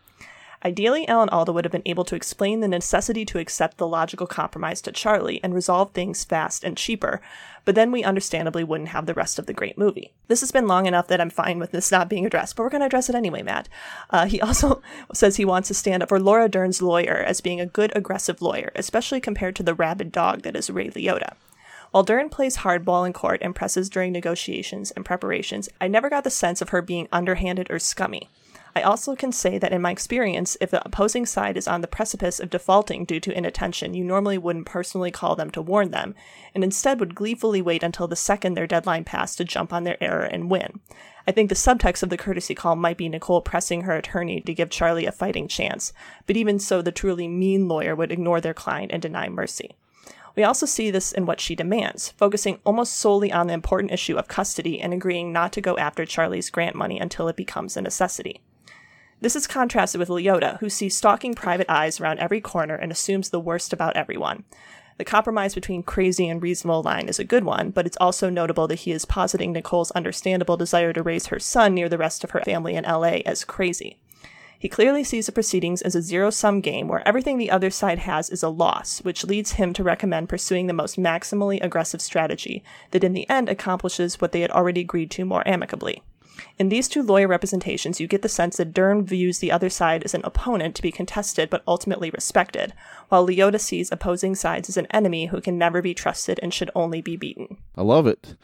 Ideally, Alan Alda would have been able to explain the necessity to accept the logical compromise to Charlie and resolve things fast and cheaper, but then we understandably wouldn't have the rest of the great movie. This has been long enough that I'm fine with this not being addressed, but we're going to address it anyway, Matt. Uh, he also says he wants to stand up for Laura Dern's lawyer as being a good, aggressive lawyer, especially compared to the rabid dog that is Ray Liotta. While Dern plays hardball in court and presses during negotiations and preparations, I never got the sense of her being underhanded or scummy. I also can say that in my experience, if the opposing side is on the precipice of defaulting due to inattention, you normally wouldn't personally call them to warn them, and instead would gleefully wait until the second their deadline passed to jump on their error and win. I think the subtext of the courtesy call might be Nicole pressing her attorney to give Charlie a fighting chance, but even so, the truly mean lawyer would ignore their client and deny mercy. We also see this in what she demands, focusing almost solely on the important issue of custody and agreeing not to go after Charlie's grant money until it becomes a necessity. This is contrasted with Liotta, who sees stalking private eyes around every corner and assumes the worst about everyone. The compromise between crazy and reasonable line is a good one, but it's also notable that he is positing Nicole's understandable desire to raise her son near the rest of her family in LA as crazy. He clearly sees the proceedings as a zero sum game where everything the other side has is a loss, which leads him to recommend pursuing the most maximally aggressive strategy that in the end accomplishes what they had already agreed to more amicably. In these two lawyer representations, you get the sense that Dern views the other side as an opponent to be contested but ultimately respected, while Liotta sees opposing sides as an enemy who can never be trusted and should only be beaten. I love it.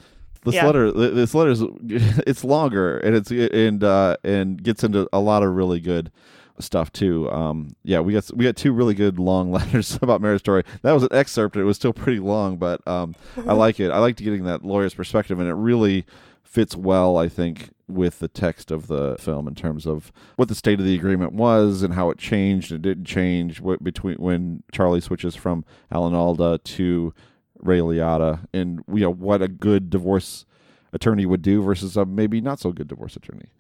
This Yeah. letter, this letter is it's longer and it's and uh, and gets into a lot of really good stuff too. Um, yeah, we got we got two really good long letters about Marriage Story. That was an excerpt. It was still pretty long, but um, I like it. I liked getting that lawyer's perspective, and it really fits well, I think, with the text of the film in terms of what the state of the agreement was and how it changed and didn't change between when Charlie switches from Alan Alda to Ray Liotta, and you know what a good divorce attorney would do versus a maybe not so good divorce attorney.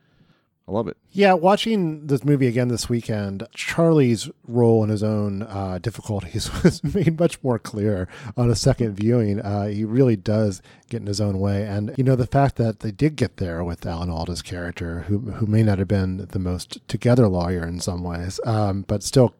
I love it. Yeah, watching this movie again this weekend, Charlie's role in his own uh, difficulties was made much more clear on a second viewing. Uh, he really does get in his own way, and you know the fact that they did get there with Alan Alda's character, who who may not have been the most together lawyer in some ways, um, but still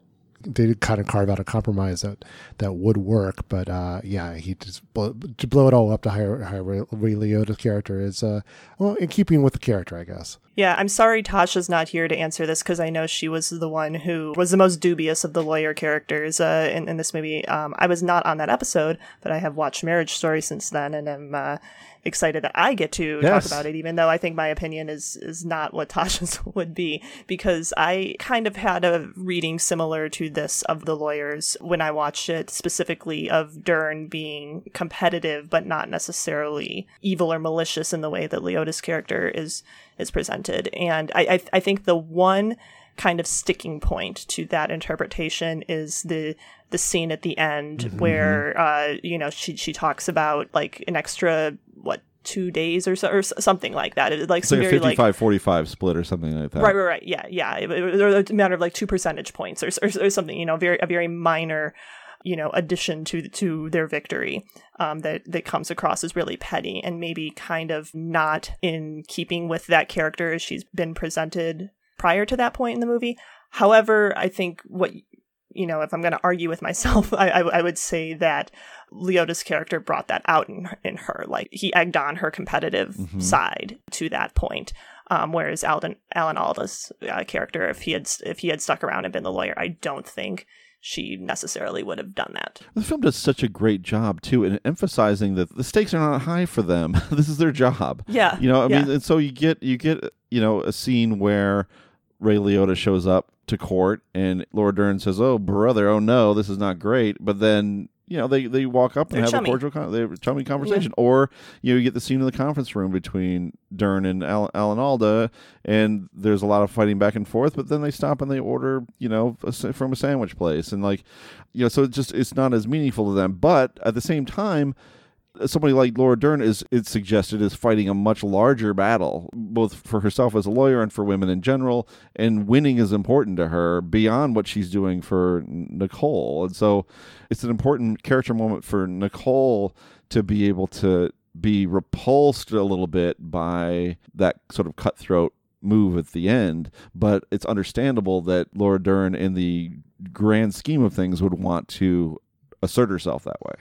they did kind of carve out a compromise that that would work. But uh, yeah, he just blow, to blow it all up to hire hire Ray Ray Liotta's character is uh, well in keeping with the character, I guess. Yeah, I'm sorry Tasha's not here to answer this because I know she was the one who was the most dubious of the lawyer characters uh, in, in this movie. Um, I was not on that episode, but I have watched Marriage Story since then, and I'm uh, excited that I get to Yes. talk about it, even though I think my opinion is is not what Tasha's would be, because I kind of had a reading similar to this of the lawyers when I watched it, specifically of Dern being competitive but not necessarily evil or malicious in the way that Liotta's character is is presented. And I, I, I think the one kind of sticking point to that interpretation is the the scene at the end where uh, you know she she talks about like an extra what two days or so or something like that. It, like It's like a very like 55-45 split or something like that. Right, right, right. Yeah, yeah. It, it, it was a matter of like two percentage points or, or, or something. You know, very a very minor, you know, addition to to their victory um, that that comes across as really petty and maybe kind of not in keeping with that character as she's been presented prior to that point in the movie. However, I think what you know, if I'm going to argue with myself, I, I, I would say that Liotta's character brought that out in, in her. Like he egged on her competitive side to that point. Um, whereas Alden, Alan Alda's uh, character, if he had if he had stuck around and been the lawyer, I don't think she necessarily would have done that. The film does such a great job too in emphasizing that the stakes are not high for them. this is their job. Yeah, You know, I mean, and so you get you get you know a scene where Ray Liotta shows up to court and Laura Dern says, "Oh brother, oh no, this is not great." But then you know they they walk up and They're have chummy. a cordial con- they have a chummy conversation, or you know you get the scene in the conference room between Dern and Al- Alan Alda, and there's a lot of fighting back and forth. But then they stop and they order you know a, from a sandwich place, and like you know so it's just it's not as meaningful to them. But at the same time somebody like Laura Dern is it's suggested is fighting a much larger battle, both for herself as a lawyer and for women in general. And winning is important to her beyond what she's doing for Nicole. And so it's an important character moment for Nicole to be able to be repulsed a little bit by that sort of cutthroat move at the end. But it's understandable that Laura Dern, in the grand scheme of things, would want to assert herself that way.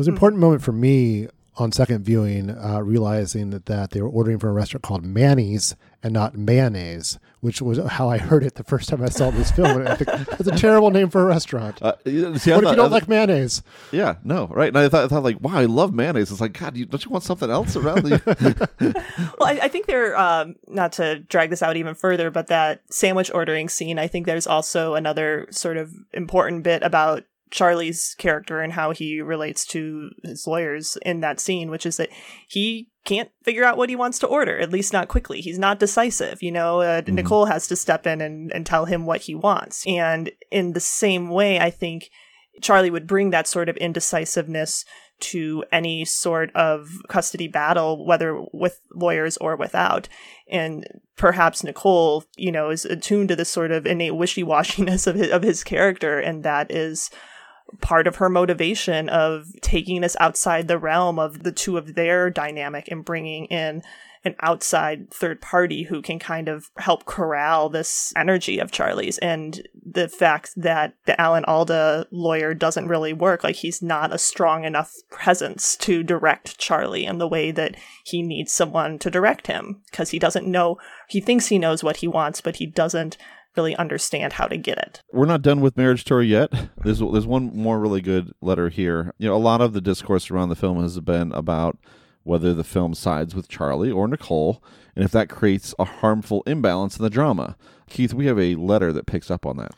It was an important moment for me on second viewing, uh, realizing that, that they were ordering from a restaurant called Manny's and not mayonnaise, which was how I heard it the first time I saw this film. And I think that's a terrible name for a restaurant. Uh, you- see, I what if thought- you don't I- like mayonnaise? Yeah, no, right. And I thought, I thought like, wow, I love mayonnaise. It's like, God, you, don't you want something else around the? Well, I, I think they're um, not to drag this out even further, but that sandwich ordering scene. I think there's also another sort of important bit about Charlie's character and how he relates to his lawyers in that scene, which is that he can't figure out what he wants to order, at least not quickly. He's not decisive. You know, uh, Nicole has to step in and, and tell him what he wants. And in the same way, I think Charlie would bring that sort of indecisiveness to any sort of custody battle, whether with lawyers or without. And perhaps Nicole, you know, is attuned to this sort of innate wishy washiness of his, of his character, and that is part of her motivation of taking this outside the realm of the two of their dynamic and bringing in an outside third party who can kind of help corral this energy of Charlie's. And the fact that the Alan Alda lawyer doesn't really work like he's not a strong enough presence to direct Charlie in the way that he needs someone to direct him because he doesn't know he thinks he knows what he wants but he doesn't really understand how to get it. We're not done with Marriage Story yet. There's there's one more really good letter here. You know, a lot of the discourse around the film has been about whether the film sides with Charlie or Nicole, and if that creates a harmful imbalance in the drama. Keith, we have a letter that picks up on that.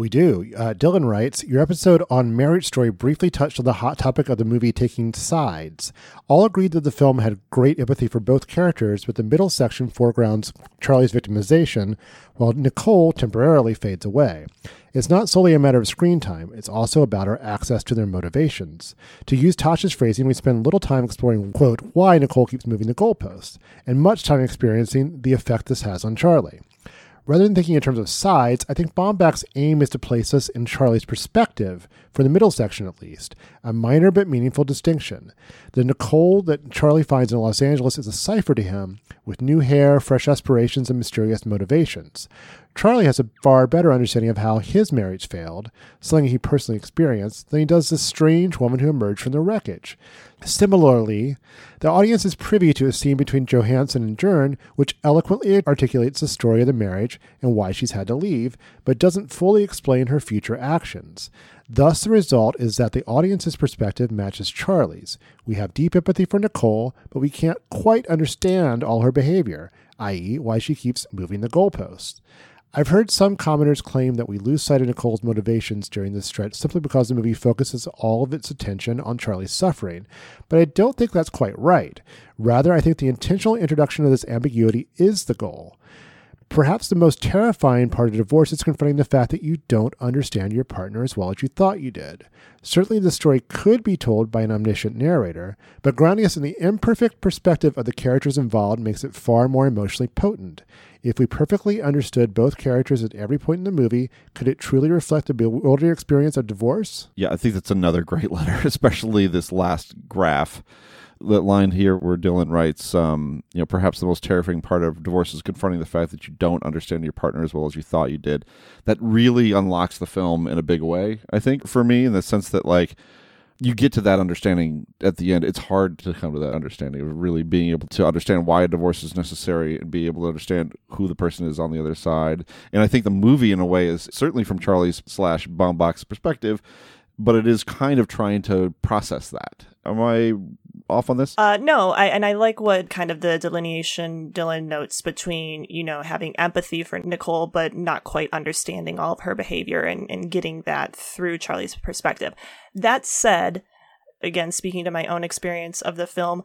We do. Uh, Dylan writes Your episode on Marriage Story briefly touched on the hot topic of the movie taking sides. All agreed that the film had great empathy for both characters, but the middle section foregrounds Charlie's victimization, while Nicole temporarily fades away. It's not solely a matter of screen time, it's also about our access to their motivations. To use Tasha's phrasing, we spend little time exploring, quote, why Nicole keeps moving the goalposts, and much time experiencing the effect this has on Charlie. Rather than thinking in terms of sides, I think Baumbach's aim is to place us in Charlie's perspective, for the middle section at least, a minor but meaningful distinction. The Nicole that Charlie finds in Los Angeles is a cipher to him, with new hair, fresh aspirations, and mysterious motivations. Charlie has a far better understanding of how his marriage failed, something he personally experienced, than he does the strange woman who emerged from the wreckage. Similarly, the audience is privy to a scene between Johansson and Dern, which eloquently articulates the story of the marriage and why she's had to leave, but doesn't fully explain her future actions. Thus, the result is that the audience's perspective matches Charlie's. We have deep empathy for Nicole, but we can't quite understand all her behavior, i.e., why she keeps moving the goalposts. I've heard some commenters claim that we lose sight of Nicole's motivations during this stretch simply because the movie focuses all of its attention on Charlie's suffering, but I don't think that's quite right. Rather, I think the intentional introduction of this ambiguity is the goal. Perhaps the most terrifying part of divorce is confronting the fact that you don't understand your partner as well as you thought you did. Certainly, the story could be told by an omniscient narrator, but grounding us in the imperfect perspective of the characters involved makes it far more emotionally potent. If we perfectly understood both characters at every point in the movie, could it truly reflect the bewildering experience of divorce? Yeah, I think that's another great letter, especially this last graph. That line here where Dylan writes, um, you know, perhaps the most terrifying part of divorce is confronting the fact that you don't understand your partner as well as you thought you did. That really unlocks the film in a big way, I think, for me, in the sense that, like, you get to that understanding at the end. It's hard to come to that understanding of really being able to understand why a divorce is necessary and be able to understand who the person is on the other side. And I think the movie, in a way, is certainly from Charlie's slash Baumbach's perspective, but it is kind of trying to process that. Am I off on this? Uh, no, I and I like what kind of the delineation Dylan notes between you know having empathy for Nicole, but not quite understanding all of her behavior and and getting that through Charlie's perspective. That said, again, speaking to my own experience of the film.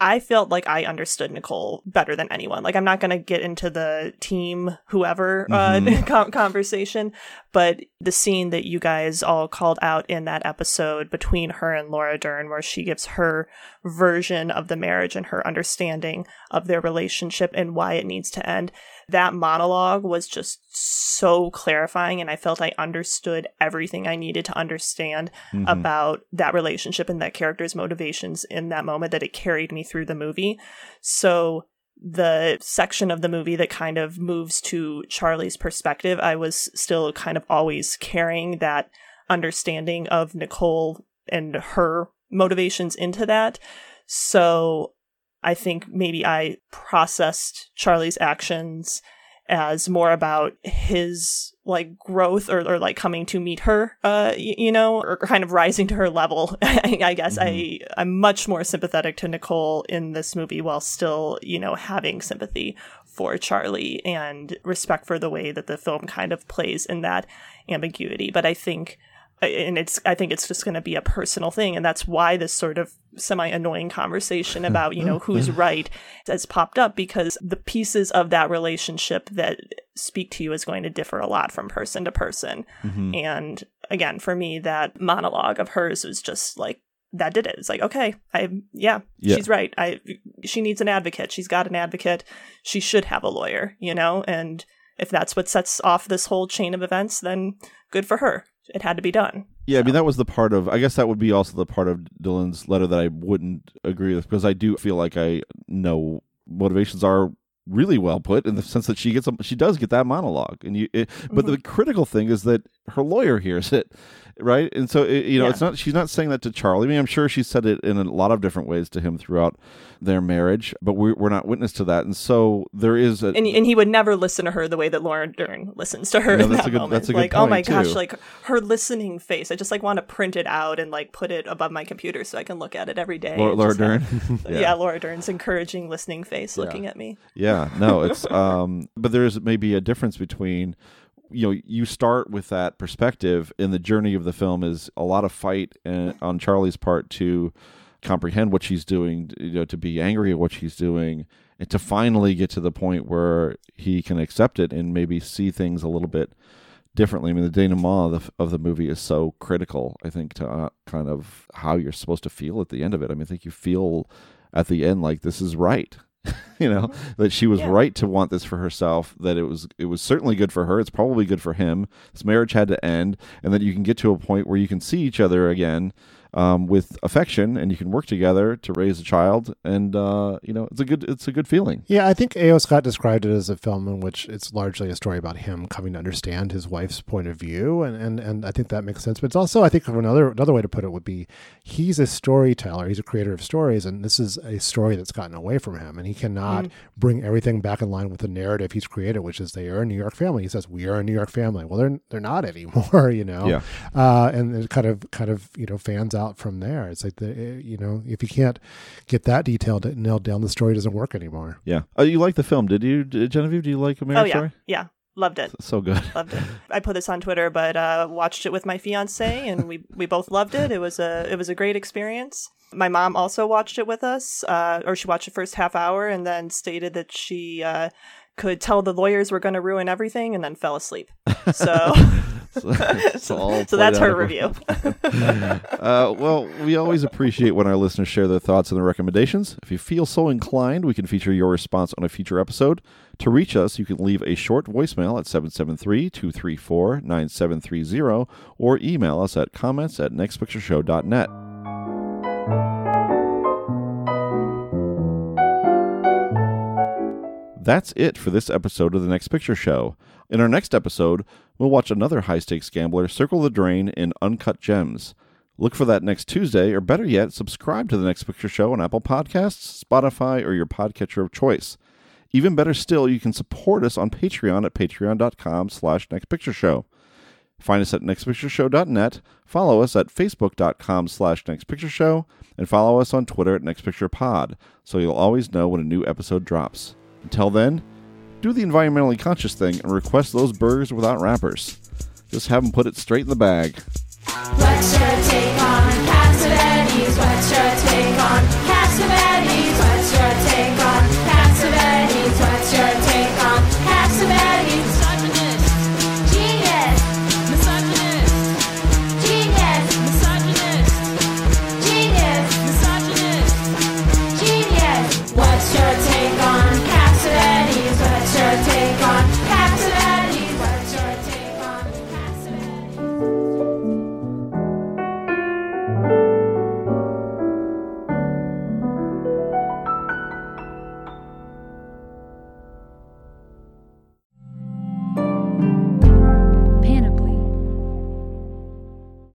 I felt like I understood Nicole better than anyone. Like, I'm not going to get into the team, whoever mm-hmm. uh, conversation, but the scene that you guys all called out in that episode between her and Laura Dern, where she gives her version of the marriage and her understanding of their relationship and why it needs to end that monologue was just so clarifying and I felt I understood everything I needed to understand mm-hmm. about that relationship and that character's motivations in that moment that it carried me through the movie. So the section of the movie that kind of moves to Charlie's perspective, I was still kind of always carrying that understanding of Nicole and her motivations into that. So I think maybe I processed Charlie's actions as more about his like growth or, or like coming to meet her uh you know or kind of rising to her level I, I, guess mm-hmm. i i'm much more sympathetic to nicole in this movie while still you know having sympathy for charlie and respect for the way that the film kind of plays in that ambiguity but i think and it's i think it's just going to be a personal thing and that's why this sort of semi annoying conversation about you know who's right has popped up because the pieces of that relationship that speak to you is going to differ a lot from person to person mm-hmm. and again for me that monologue of hers was just like that did it. It's like, okay, I yeah, yeah, she's right. I she needs an advocate. She's got an advocate. She should have a lawyer, you know? And if that's what sets off this whole chain of events, then good for her it had to be done. Yeah, I mean that was the part of. I guess that would be also the part of Dylan's letter that I wouldn't agree with because I do feel like I know motivations are really well put in the sense that she gets a, she does get that monologue and you it, but the mm-hmm. critical thing is that her lawyer hears it right and so it, you know Yeah. it's not she's not saying that to charlie i mean i'm sure she said it in a lot of different ways to him throughout their marriage but we're, we're not witness to that and so there is a and, and he would never listen to her the way that Laura Dern listens to her Yeah, that's that a good- moment. that's a good like, oh my point, gosh, like her listening face. I just like want to print it out and like put it above my computer so I can look at it every day. Laura, Laura just have- Dern. yeah. Laura Dern's encouraging listening face looking at me. Yeah, no, it's um but there's maybe a difference between you know, you start with that perspective and the journey of the film is a lot of fight uh, on Charlie's part to comprehend what she's doing, you know, to be angry at what she's doing and to finally get to the point where he can accept it and maybe see things a little bit differently. I mean, the denouement of the, of the movie is so critical, I think, to uh, kind of how you're supposed to feel at the end of it. I mean, I think you feel at the end like this is right. you know that she was Yeah. right to want this for herself that it was it was certainly good for her it's probably good for him this marriage had to end and that you can get to a point where you can see each other again um, with affection and you can work together to raise a child and uh, you know it's a good it's a good feeling Yeah, I think A.O. Scott described it as a film in which it's largely a story about him coming to understand his wife's point of view, and, and, and I think that makes sense. But it's also, I think, another another way to put it would be, he's a storyteller, he's a creator of stories, and this is a story that's gotten away from him, and he cannot bring everything back in line with the narrative he's created, which is they are a New York family. He says we are a New York family. Well, they're they're not anymore, you know. Yeah. Uh, and it kind of kind of you know fans out from there. It's like the eh, you know if you can't get that detailed nailed down, the story doesn't work anymore. yeah oh you like the film did you genevieve do you like American Oh yeah, story yeah, loved it. so good Loved it. I put this on Twitter, but uh, watched it with my fiance, and we we both loved it. It was a it was a great experience. My mom also watched it with us, uh, or she watched the first half hour and then stated that she uh, could tell the lawyers were going to ruin everything, and then fell asleep. So, It's all so that's her review. uh, well, we always appreciate when our listeners share their thoughts and their recommendations. If you feel so inclined, we can feature your response on a future episode. To reach us, you can leave a short voicemail at 773 234 9730 or email us at comments at nextpictureshow.net. That's it for this episode of the Next Picture Show. In our next episode, we'll watch another high stakes gambler circle the drain in Uncut Gems. Look for that next Tuesday, or better yet, subscribe to the Next Picture Show on Apple Podcasts, Spotify, or your podcatcher of choice. Even better still, you can support us on Patreon at patreon.com slash nextpictureshow. Find us at nextpictureshow.net, follow us at facebook.com slash nextpictureshow, and follow us on Twitter at nextpicturepod, so you'll always know when a new episode drops. Until then, do the environmentally conscious thing and request those burgers without wrappers. Just have them put it straight in the bag.